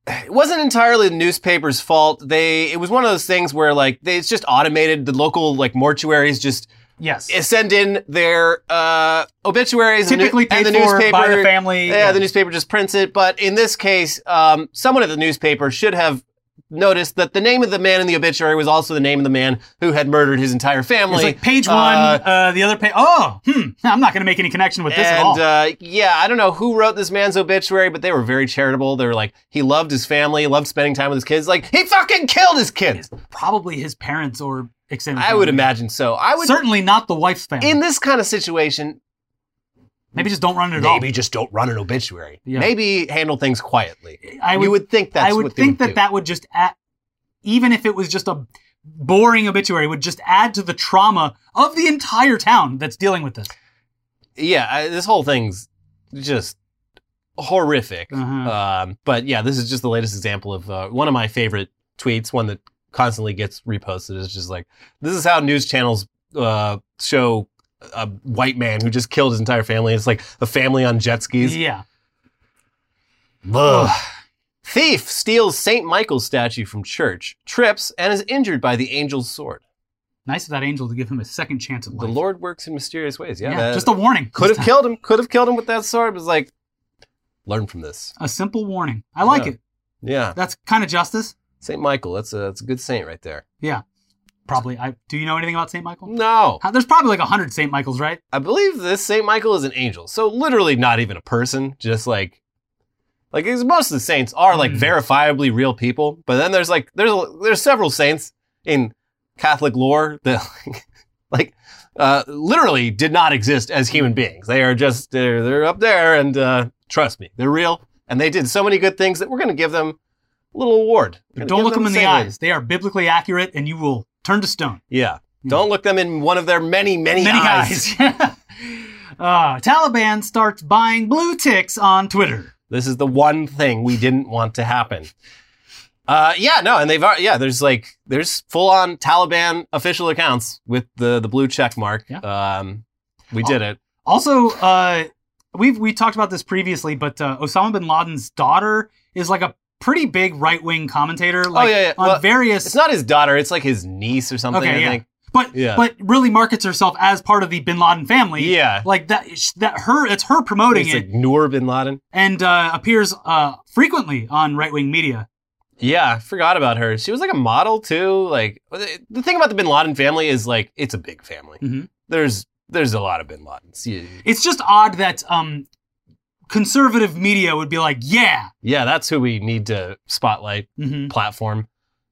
[SPEAKER 1] It wasn't entirely the newspaper's fault. They. It was one of those things where like they, it's just automated. The local like mortuaries just
[SPEAKER 2] yes.
[SPEAKER 1] send in their uh, obituaries and the-
[SPEAKER 2] Typically
[SPEAKER 1] and the newspaper.
[SPEAKER 2] by the family.
[SPEAKER 1] Yeah, the newspaper just prints it. But in this case, um, someone at the newspaper should have noticed that the name of the man in the obituary was also the name of the man who had murdered his entire family.
[SPEAKER 2] It's like page one,
[SPEAKER 1] Uh,
[SPEAKER 2] uh, the other page. Oh, hmm. I'm not going to make any connection with this at all.
[SPEAKER 1] and uh, yeah, I don't know who wrote this man's obituary, but they were very charitable. They were like, he loved his family, loved spending time with his kids. Like, he fucking killed his kids.
[SPEAKER 2] Probably his parents or extended.
[SPEAKER 1] I would imagine so. I would,
[SPEAKER 2] Certainly not the wife's family.
[SPEAKER 1] in this kind of situation,
[SPEAKER 2] Maybe just don't run it at all.
[SPEAKER 1] maybe just don't run an obituary.
[SPEAKER 2] Yeah.
[SPEAKER 1] Maybe handle things quietly.
[SPEAKER 2] I would,
[SPEAKER 1] you would think that's
[SPEAKER 2] I would think
[SPEAKER 1] would
[SPEAKER 2] that
[SPEAKER 1] do.
[SPEAKER 2] that would just add, even if it was just a boring obituary, would just add to the trauma of the entire town that's dealing with this.
[SPEAKER 1] yeah, I, this whole thing's just horrific.
[SPEAKER 2] Uh-huh.
[SPEAKER 1] Um, but yeah, this is just the latest example of uh, one of my favorite tweets, one that constantly gets reposted. It's just like, this is how news channels uh, show a white man who just killed his entire family. It's like a family on jet skis.
[SPEAKER 2] yeah.
[SPEAKER 1] Ugh. Thief steals St. Michael's statue from church, trips, and is injured by the angel's sword.
[SPEAKER 2] Nice of that angel to give him a second chance at life. The.
[SPEAKER 1] Lord works in mysterious ways. Yeah,
[SPEAKER 2] Yeah,
[SPEAKER 1] that-
[SPEAKER 2] just a warning.
[SPEAKER 1] could have
[SPEAKER 2] Just
[SPEAKER 1] killed him. Could have killed him with that sword. It was like, learn from this.
[SPEAKER 2] a simple warning. I like
[SPEAKER 1] Yeah.
[SPEAKER 2] it.
[SPEAKER 1] Yeah,
[SPEAKER 2] That's kind of justice.
[SPEAKER 1] Saint Michael. That's a that's a good saint right there.
[SPEAKER 2] Yeah. Probably. I do you know anything about Saint Michael?
[SPEAKER 1] No,
[SPEAKER 2] How- There's probably like a hundred Saint Michaels, right?
[SPEAKER 1] I believe this Saint Michael is an angel. So literally not even a person. Just like, like most of the saints are like
[SPEAKER 2] Mm.
[SPEAKER 1] verifiably real people. But then there's like there's a, there's several saints in Catholic lore that like uh, literally did not exist as human beings. They are just they're they're up there, and uh, trust me, they're real, and they did so many good things that we're going to give them a little award.
[SPEAKER 2] Don't look them in the eyes. They are biblically accurate, and you will turn to stone.
[SPEAKER 1] Yeah. Don't look them in one of their many, many,
[SPEAKER 2] Many
[SPEAKER 1] eyes.
[SPEAKER 2] guys. uh, Taliban starts buying blue ticks on Twitter.
[SPEAKER 1] This is the one thing we didn't want to happen. Uh, yeah, no, and they've al- yeah, there's like there's full on Taliban official accounts with the the blue check mark.
[SPEAKER 2] Yeah.
[SPEAKER 1] Um, we did it.
[SPEAKER 2] Also, uh, we've we talked about this previously, but uh, Osama bin Laden's daughter is like a pretty big right wing commentator. Like,
[SPEAKER 1] oh yeah, yeah.
[SPEAKER 2] On
[SPEAKER 1] Well,
[SPEAKER 2] various,
[SPEAKER 1] it's not his daughter. It's like his niece or something.
[SPEAKER 2] Okay,
[SPEAKER 1] I
[SPEAKER 2] yeah.
[SPEAKER 1] think.
[SPEAKER 2] but
[SPEAKER 1] Yeah.
[SPEAKER 2] but really markets herself as part of the Bin Laden family.
[SPEAKER 1] Yeah.
[SPEAKER 2] like that. That her, it's her promoting
[SPEAKER 1] It's
[SPEAKER 2] it,
[SPEAKER 1] like Noor bin Laden.
[SPEAKER 2] and uh, appears uh, frequently on right wing media.
[SPEAKER 1] Yeah, I forgot about her. She was like a model too. Like the thing about the Bin Laden family is like it's a big family.
[SPEAKER 2] Mhm.
[SPEAKER 1] There's there's a lot of Bin Ladens. Yeah,
[SPEAKER 2] It's just odd that um, conservative media would be like, yeah,
[SPEAKER 1] yeah, that's who we need to spotlight.
[SPEAKER 2] hmm
[SPEAKER 1] Platform,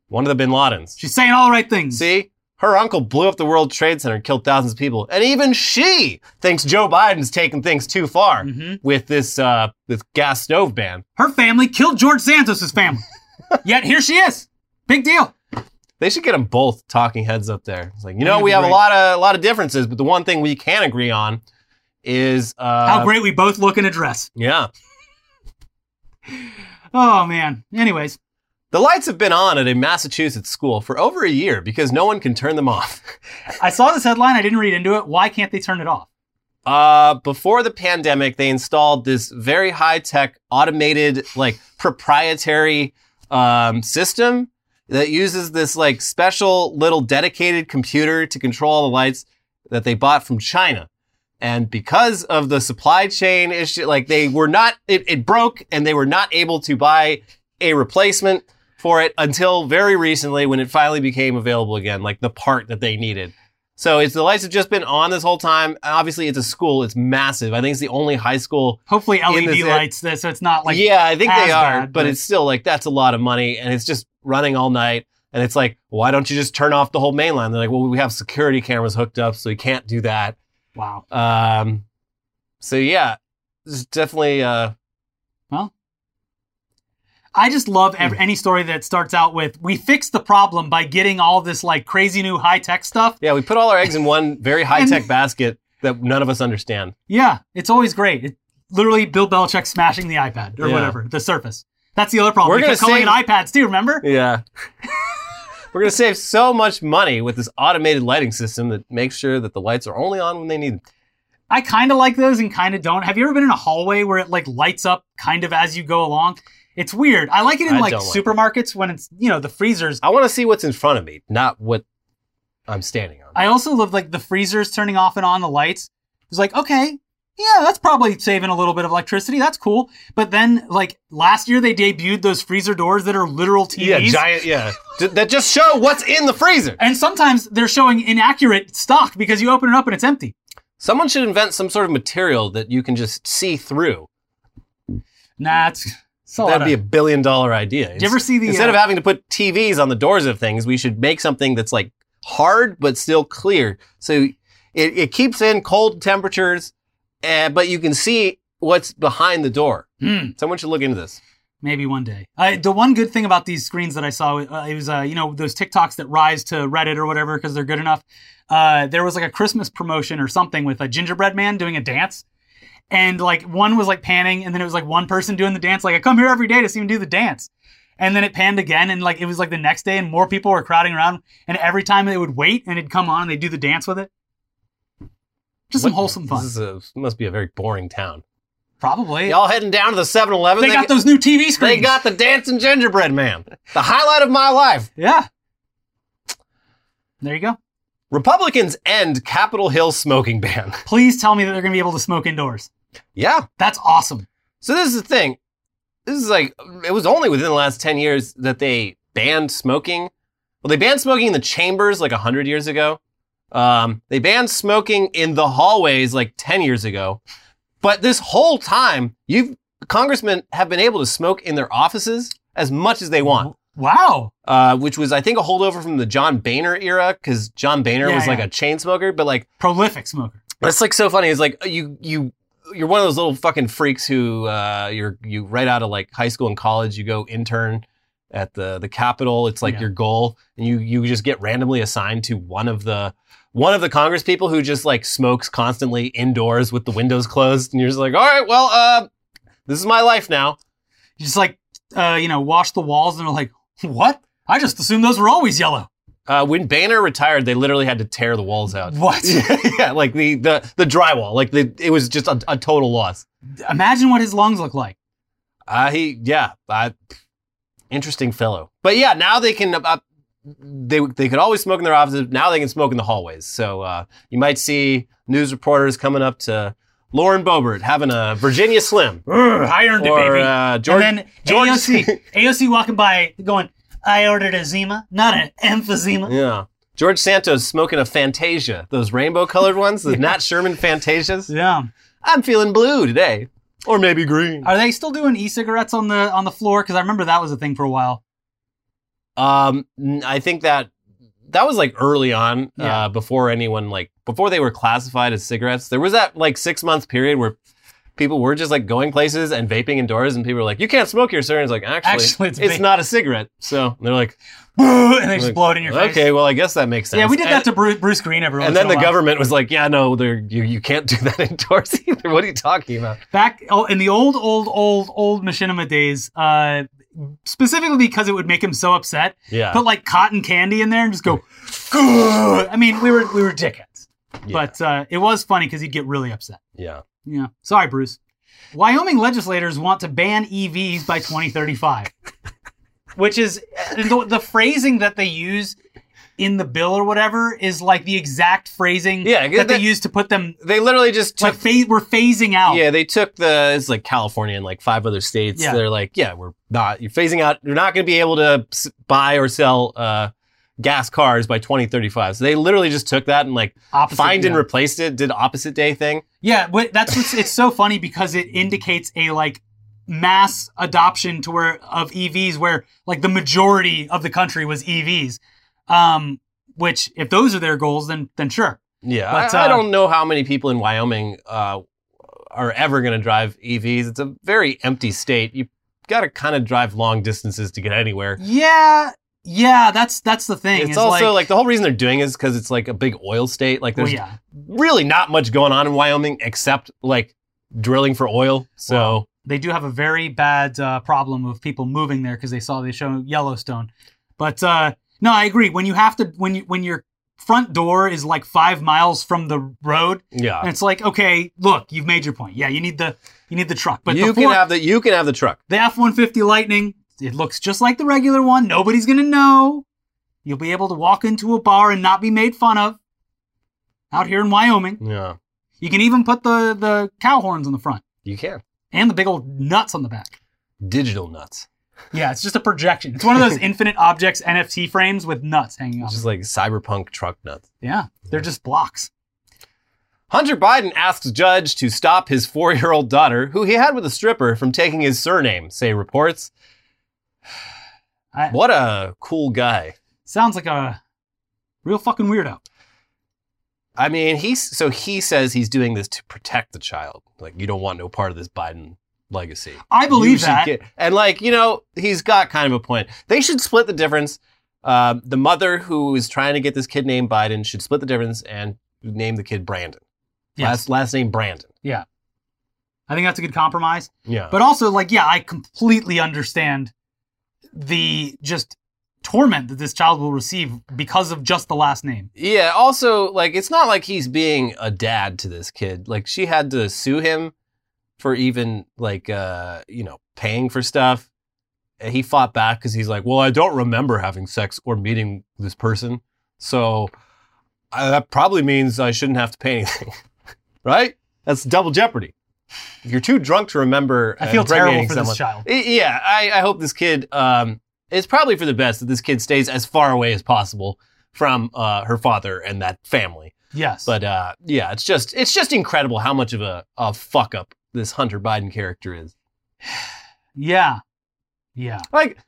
[SPEAKER 1] one of the Bin Ladens.
[SPEAKER 2] she's saying all the right things.
[SPEAKER 1] See, her uncle blew up the World Trade Center and killed thousands of people, and even she thinks Joe Biden's taking things too far
[SPEAKER 2] Mhm.
[SPEAKER 1] with this uh this gas stove ban.
[SPEAKER 2] Her family killed George Santos' family. Yet here she is. Big deal.
[SPEAKER 1] They should get them both talking heads up there. It's like, you know, we have a lot of a lot of differences, but the one thing we can agree on is uh
[SPEAKER 2] How great we both look in a dress.
[SPEAKER 1] Yeah.
[SPEAKER 2] Oh man. Anyways,
[SPEAKER 1] The lights have been on at a Massachusetts school for over a year because no one can turn them off.
[SPEAKER 2] I saw this headline. I didn't read into it. Why can't they turn it off?
[SPEAKER 1] Uh, before the pandemic, they installed this very high tech, automated, like proprietary um, system that uses this like special little dedicated computer to control all the lights that they bought from China. And because of the supply chain issue, like they were not, it, it broke and they were not able to buy a replacement for it until very recently when it finally became available again, like the part that they needed. So it's the lights have just been on this whole time. Obviously, it's a school; it's massive. I think it's the only high school.
[SPEAKER 2] Hopefully LED lights this so it's not like
[SPEAKER 1] yeah, I think they are,
[SPEAKER 2] bad,
[SPEAKER 1] but
[SPEAKER 2] but-
[SPEAKER 1] it's still like that's a lot of money, and it's just running all night. And it's like, why don't you just turn off the whole mainland? They're like, well, we have security cameras hooked up, so we can't do that.
[SPEAKER 2] Wow.
[SPEAKER 1] Um, so yeah, it's definitely. Uh, well,
[SPEAKER 2] I just love
[SPEAKER 1] Hmm.
[SPEAKER 2] ev- any story that starts out with we fixed the problem by getting all this like crazy new high tech stuff.
[SPEAKER 1] yeah, we put all our eggs in one very high tech basket that none of us understand.
[SPEAKER 2] Yeah, it's always great. It, literally Bill Belichick smashing the iPad or
[SPEAKER 1] Yeah.
[SPEAKER 2] whatever, the Surface. That's the other problem.
[SPEAKER 1] We're
[SPEAKER 2] we kept calling
[SPEAKER 1] save-
[SPEAKER 2] it iPads too, remember?
[SPEAKER 1] Yeah. We're going to save so much money with this automated lighting system that makes sure that the lights are only on when they need them.
[SPEAKER 2] I kind of like those and kind of don't. Have you ever been in a hallway where it like lights up kind of as you go along? It's weird. I like it in
[SPEAKER 1] I
[SPEAKER 2] like
[SPEAKER 1] like
[SPEAKER 2] supermarkets when it's, you know, the freezers.
[SPEAKER 1] I want to see what's in front of me, not what I'm standing on.
[SPEAKER 2] I also love like the freezers turning off and on the lights. It's like, okay, yeah, that's probably saving a little bit of electricity. That's cool. But then, like last year, they debuted those freezer doors that are literal TVs.
[SPEAKER 1] yeah, giant, yeah. That just show what's in the freezer.
[SPEAKER 2] and sometimes they're showing inaccurate stock because you open it up and it's empty.
[SPEAKER 1] Someone should invent some sort of material that you can just see through.
[SPEAKER 2] Nah, it's, it's a
[SPEAKER 1] That'd be a billion dollar idea.
[SPEAKER 2] You ever see the
[SPEAKER 1] Instead
[SPEAKER 2] uh,
[SPEAKER 1] of having to put TVs on the doors of things, we should make something that's like hard but still clear. So it, it keeps in cold temperatures, uh, but you can see what's behind the door.
[SPEAKER 2] Hmm.
[SPEAKER 1] Someone should look into this.
[SPEAKER 2] Maybe one day. The one good thing about these screens that I saw, uh, it was, uh, you know, those TikToks that rise to Reddit or whatever because they're good enough. Uh, there was like a Christmas promotion or something with a gingerbread man doing a dance. And like one was like panning, and then it was like one person doing the dance. Like, I come here every day to see him do the dance. And then it panned again, and like it was like the next day, and more people were crowding around. And every time they would wait and it'd come on, and they'd do the dance with it. Just some wholesome fun.
[SPEAKER 1] This is a, must be a very boring town.
[SPEAKER 2] Probably.
[SPEAKER 1] Y'all heading down to the 7 Eleven?
[SPEAKER 2] they got those new TV screens.
[SPEAKER 1] They got the dancing gingerbread man. The highlight of my life.
[SPEAKER 2] Yeah. There you go.
[SPEAKER 1] Republicans end Capitol Hill smoking ban.
[SPEAKER 2] Please tell me that they're going to be able to smoke indoors.
[SPEAKER 1] yeah.
[SPEAKER 2] That's awesome.
[SPEAKER 1] So this is the thing. This is like it was only within the last 10 years that they banned smoking. Well, they banned smoking in the chambers like 100 years ago. Um, they banned smoking in the hallways like 10 years ago. But this whole time, you congressmen have been able to smoke in their offices as much as they want.
[SPEAKER 2] Wow.
[SPEAKER 1] Uh, which was, I think, a holdover from the John Boehner era, because John Boehner
[SPEAKER 2] Yeah,
[SPEAKER 1] was like a chain smoker. But like,
[SPEAKER 2] Prolific smoker.
[SPEAKER 1] it's like so funny. It's like you you you're one of those little fucking freaks who uh, you're you right out of like high school and college. You go intern at the the Capitol. It's like
[SPEAKER 2] Yeah.
[SPEAKER 1] your goal, and you you just get randomly assigned to one of the one of the Congress people who just like smokes constantly indoors with the windows closed, and you're just like, all right, well, uh, this is my life now.
[SPEAKER 2] You just like, uh, you know, wash the walls and they're like, what? I just assumed those were always yellow.
[SPEAKER 1] Uh, when Boehner retired, they literally had to tear the walls out.
[SPEAKER 2] What?
[SPEAKER 1] yeah, like the the the drywall, like the it was just a, a total loss.
[SPEAKER 2] Imagine what his lungs look like.
[SPEAKER 1] Uh, he, yeah, uh, interesting fellow. But yeah, now they can, uh, they they could always smoke in their offices. Now they can smoke in the hallways. So uh, you might see news reporters coming up to Lauren Boebert having a Virginia Slim,
[SPEAKER 2] Urgh, I earned
[SPEAKER 1] or
[SPEAKER 2] it, baby.
[SPEAKER 1] uh, George.
[SPEAKER 2] and then
[SPEAKER 1] George-
[SPEAKER 2] AOC, AOC walking by, going, "I ordered a Zima, not an emphysema."
[SPEAKER 1] yeah, George Santos smoking a Fantasia, those rainbow colored ones, the Nat Sherman Fantasias.
[SPEAKER 2] Yeah.
[SPEAKER 1] I'm feeling blue today, or maybe green.
[SPEAKER 2] Are they still doing e-cigarettes on the on the floor? Because I remember that was a thing for a while.
[SPEAKER 1] Um, I think that that was like early on,
[SPEAKER 2] Yeah.
[SPEAKER 1] uh, before anyone like before they were classified as cigarettes. There was that like six month period where people were just like going places and vaping indoors, and people were like, "You can't smoke here, sir." And it's like, actually,
[SPEAKER 2] Actually, it's
[SPEAKER 1] it's not a cigarette. So they're like,
[SPEAKER 2] and they just
[SPEAKER 1] like,
[SPEAKER 2] blow it in your face.
[SPEAKER 1] "Okay, well, I guess that makes sense."
[SPEAKER 2] Yeah, we did
[SPEAKER 1] and,
[SPEAKER 2] that to Bruce, Bruce Greene Everyone.
[SPEAKER 1] And then the government was like, "Yeah, no, you you can't do that indoors either." What are you talking about?
[SPEAKER 2] back oh, in the old, old, old, old machinima days, uh, specifically because it would make him so upset.
[SPEAKER 1] Yeah,
[SPEAKER 2] Put like cotton candy in there and just go. "Grr." I mean, we were we were dickheads,
[SPEAKER 1] yeah,
[SPEAKER 2] but uh, it was funny because he'd get really upset.
[SPEAKER 1] yeah.
[SPEAKER 2] Yeah, sorry, Bruce. Wyoming legislators want to ban EVs by 2035, which is the, the phrasing that they use in the bill or whatever is like the exact phrasing
[SPEAKER 1] Yeah,
[SPEAKER 2] that they
[SPEAKER 1] that-
[SPEAKER 2] use to put them
[SPEAKER 1] They literally just took
[SPEAKER 2] like phase, we're phasing out.
[SPEAKER 1] Yeah, they took the it's like California and like five other states.
[SPEAKER 2] Yeah.
[SPEAKER 1] They're like, yeah, we're not. You're phasing out. You're not going to be able to buy or sell uh, gas cars by 2035. So they literally just took that and like
[SPEAKER 2] Opposite,
[SPEAKER 1] find and
[SPEAKER 2] yeah.
[SPEAKER 1] replaced it. Did opposite day thing.
[SPEAKER 2] Yeah, but that's what's it's so funny because it indicates a like mass adoption to where of EVs where like the majority of the country was EVs. Um which if those are their goals then then sure.
[SPEAKER 1] Yeah,
[SPEAKER 2] But,
[SPEAKER 1] I, I
[SPEAKER 2] uh,
[SPEAKER 1] don't know how many people in Wyoming uh, are ever going to drive EVs. It's a very empty state. You got to kind of drive long distances to get anywhere.
[SPEAKER 2] Yeah, yeah, that's that's the thing.
[SPEAKER 1] It's also like, the whole reason they're doing it is because it's like a big oil state. Like
[SPEAKER 2] well,
[SPEAKER 1] there's
[SPEAKER 2] yeah.
[SPEAKER 1] really not much going on in Wyoming except like drilling for oil. So
[SPEAKER 2] Well, They do have a very bad uh, problem of people moving there because they saw they show Yellowstone. But uh, no, I agree. When you have to, when you when your front door is like five miles from the road,
[SPEAKER 1] yeah,
[SPEAKER 2] and it's like, okay, look, you've made your point. Yeah, you need the you need the truck, but
[SPEAKER 1] you can
[SPEAKER 2] Ford-
[SPEAKER 1] have the you can have the truck.
[SPEAKER 2] the F one fifty Lightning. It looks just like the regular one. Nobody's gonna know. You'll be able to walk into a bar and not be made fun of. Out here in Wyoming,
[SPEAKER 1] Yeah,
[SPEAKER 2] you can even put the the cow horns on the front
[SPEAKER 1] you can.
[SPEAKER 2] and the big old nuts on the back.
[SPEAKER 1] Digital nuts,
[SPEAKER 2] Yeah, it's just a projection. It's one of those infinite objects NFT frames with nuts hanging off.
[SPEAKER 1] just like cyberpunk truck nuts.
[SPEAKER 2] Yeah, they're just blocks.
[SPEAKER 1] Hunter Biden asks judge to stop his four-year-old daughter, who he had with a stripper, from taking his surname. Say reports.
[SPEAKER 2] I-
[SPEAKER 1] What a cool guy.
[SPEAKER 2] Sounds like a real fucking weirdo.
[SPEAKER 1] I mean, he's so he says he's doing this to protect the child. Like you don't want no part of this Biden legacy.
[SPEAKER 2] I believe that.
[SPEAKER 1] and like, you know, he's got kind of a point. They should split the difference. Uh, the mother who is trying to get this kid named Biden should split the difference and name the kid Brandon.
[SPEAKER 2] Yes.
[SPEAKER 1] Last last name Brandon. Yeah.
[SPEAKER 2] I think that's a good compromise.
[SPEAKER 1] Yeah.
[SPEAKER 2] But also, like, yeah, I completely understand the just torment that this child will receive because of just the last name.
[SPEAKER 1] yeah, also like it's not like he's being a dad to this kid. Like she had to sue him for even like uh, you know, paying for stuff. And he fought back cuz he's like, "Well, I don't remember having sex or meeting this person." So uh, that probably means I shouldn't have to pay anything. right? That's double jeopardy. If you're too drunk to remember
[SPEAKER 2] I feel terrible for
[SPEAKER 1] someone,
[SPEAKER 2] this child.
[SPEAKER 1] Yeah, I, I hope this kid. Um, it's probably for the best that this kid stays as far away as possible from uh, her father and that family.
[SPEAKER 2] Yes.
[SPEAKER 1] But uh, yeah, it's just it's just incredible how much of a, a fuck up this Hunter Biden character is.
[SPEAKER 2] yeah. Yeah.
[SPEAKER 1] Like,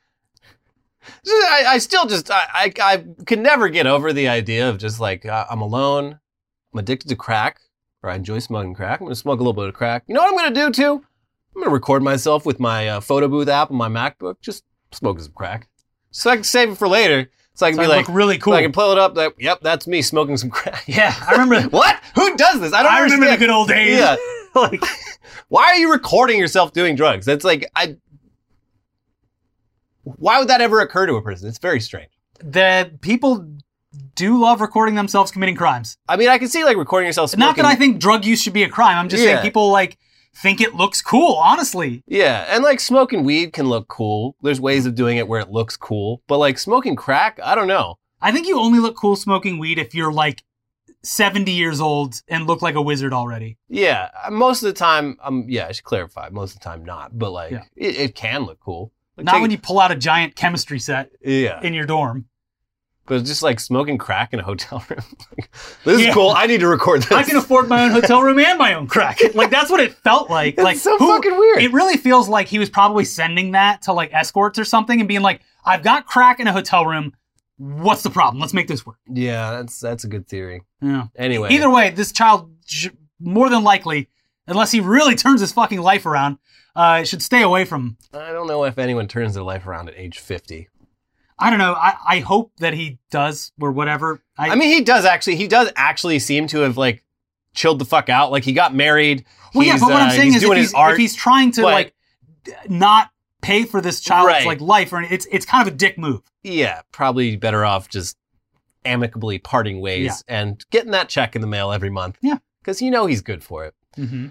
[SPEAKER 1] I, I still just I, I I can never get over the idea of just like uh, I'm alone, I'm addicted to crack, or I enjoy smoking crack. I'm gonna smoke a little bit of crack. You know what I'm gonna do too? I'm gonna record myself with my uh, photo booth app on my MacBook, just smoking some crack, so I can save it for later. So I can
[SPEAKER 2] So
[SPEAKER 1] be
[SPEAKER 2] I
[SPEAKER 1] like,
[SPEAKER 2] really
[SPEAKER 1] so
[SPEAKER 2] cool.
[SPEAKER 1] I can pull it up. Like, yep, that's me smoking some crack.
[SPEAKER 2] yeah, I remember.
[SPEAKER 1] what? Who does this? I don't
[SPEAKER 2] I remember the good old days.
[SPEAKER 1] Yeah.
[SPEAKER 2] like,
[SPEAKER 1] Why are you recording yourself doing drugs? That's like I. Why would that ever occur to a person? It's very strange.
[SPEAKER 2] that people do love recording themselves committing crimes.
[SPEAKER 1] I mean, I can see like recording yourself. Smoking.
[SPEAKER 2] Not that I think drug use should be a crime. I'm just
[SPEAKER 1] Yeah.
[SPEAKER 2] saying people like think it looks cool, honestly.
[SPEAKER 1] Yeah, and like smoking weed can look cool. There's ways of doing it where it looks cool, but like smoking crack, I don't know.
[SPEAKER 2] I think you only look cool smoking weed if you're like 70 years old and look like a wizard already.
[SPEAKER 1] Yeah, uh, most of the time, um, yeah, I should clarify. Most of the time, not, but like
[SPEAKER 2] Yeah.
[SPEAKER 1] it, it can look cool. Like,
[SPEAKER 2] Not when you pull out a giant chemistry set
[SPEAKER 1] yeah,
[SPEAKER 2] in your dorm.
[SPEAKER 1] but it's just like smoking crack in a hotel room. Like, this
[SPEAKER 2] Yeah.
[SPEAKER 1] is cool. I need to record this.
[SPEAKER 2] I can afford my own hotel room and my own crack. Like that's what it felt like.
[SPEAKER 1] It's
[SPEAKER 2] like
[SPEAKER 1] so
[SPEAKER 2] who-
[SPEAKER 1] fucking weird.
[SPEAKER 2] It really feels like he was probably sending that to like escorts or something and being like, "I've got crack in a hotel room. What's the problem? Let's make this work."
[SPEAKER 1] yeah, that's that's a good theory.
[SPEAKER 2] Yeah.
[SPEAKER 1] Anyway,
[SPEAKER 2] Either way, this child sh- more than likely, unless he really turns his fucking life around, uh, should stay away from.
[SPEAKER 1] I don't know if anyone turns their life around at age 50.
[SPEAKER 2] I don't know. I, I hope that he does or whatever. I,
[SPEAKER 1] I mean, he does actually. He does actually seem to have like chilled the fuck out. Like he got married.
[SPEAKER 2] well, yeah. But what
[SPEAKER 1] uh,
[SPEAKER 2] I'm saying
[SPEAKER 1] he's
[SPEAKER 2] is, if he's,
[SPEAKER 1] his art.
[SPEAKER 2] if he's trying to
[SPEAKER 1] but-
[SPEAKER 2] like not pay for this child's
[SPEAKER 1] Right.
[SPEAKER 2] like life, or it's it's kind of a dick move.
[SPEAKER 1] Yeah, probably better off just amicably parting ways and getting that check in the mail every month.
[SPEAKER 2] Yeah.
[SPEAKER 1] because you know he's good for it.
[SPEAKER 2] Mm-hmm.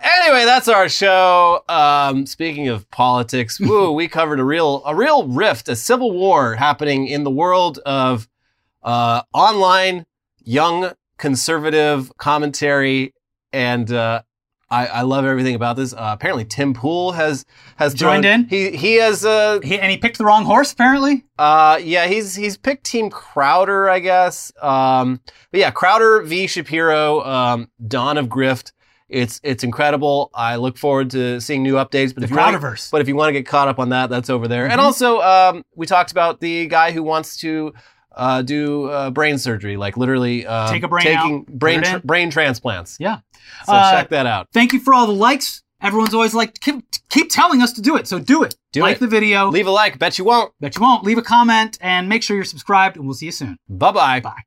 [SPEAKER 1] Anyway, that's our show. Um, speaking of politics, woo, we covered a real a real rift, a civil war happening in the world of uh, online young conservative commentary, and uh, I, I love everything about this. Uh, apparently, Tim Pool has has
[SPEAKER 2] Joined
[SPEAKER 1] thrown-
[SPEAKER 2] in?
[SPEAKER 1] He he has uh,
[SPEAKER 2] He, and he picked the wrong horse, apparently.
[SPEAKER 1] uh, yeah, he's he's picked Team Crowder, I guess. Um, but yeah, Crowder v Shapiro, um, Dawn of Grift. It's it's incredible. I look forward to seeing new updates. But
[SPEAKER 2] The
[SPEAKER 1] if you wanna,
[SPEAKER 2] Crowderverse.
[SPEAKER 1] but if you want to get caught up on that, that's over there. And
[SPEAKER 2] Mhm.
[SPEAKER 1] also, um, we talked about the guy who wants to uh, do uh, brain surgery, like literally uh,
[SPEAKER 2] Take a brain
[SPEAKER 1] taking
[SPEAKER 2] out,
[SPEAKER 1] brain
[SPEAKER 2] put it
[SPEAKER 1] tr-
[SPEAKER 2] in.
[SPEAKER 1] brain transplants.
[SPEAKER 2] Yeah.
[SPEAKER 1] So
[SPEAKER 2] Uh,
[SPEAKER 1] check that out.
[SPEAKER 2] Thank you for all the likes. Everyone's always like, keep, keep telling us to do it. So do it.
[SPEAKER 1] Do
[SPEAKER 2] like
[SPEAKER 1] it.
[SPEAKER 2] the video.
[SPEAKER 1] Leave a like. Bet you won't.
[SPEAKER 2] Bet you won't. Leave a comment and make sure you're subscribed, and we'll see you soon.
[SPEAKER 1] Bye bye.
[SPEAKER 2] Bye.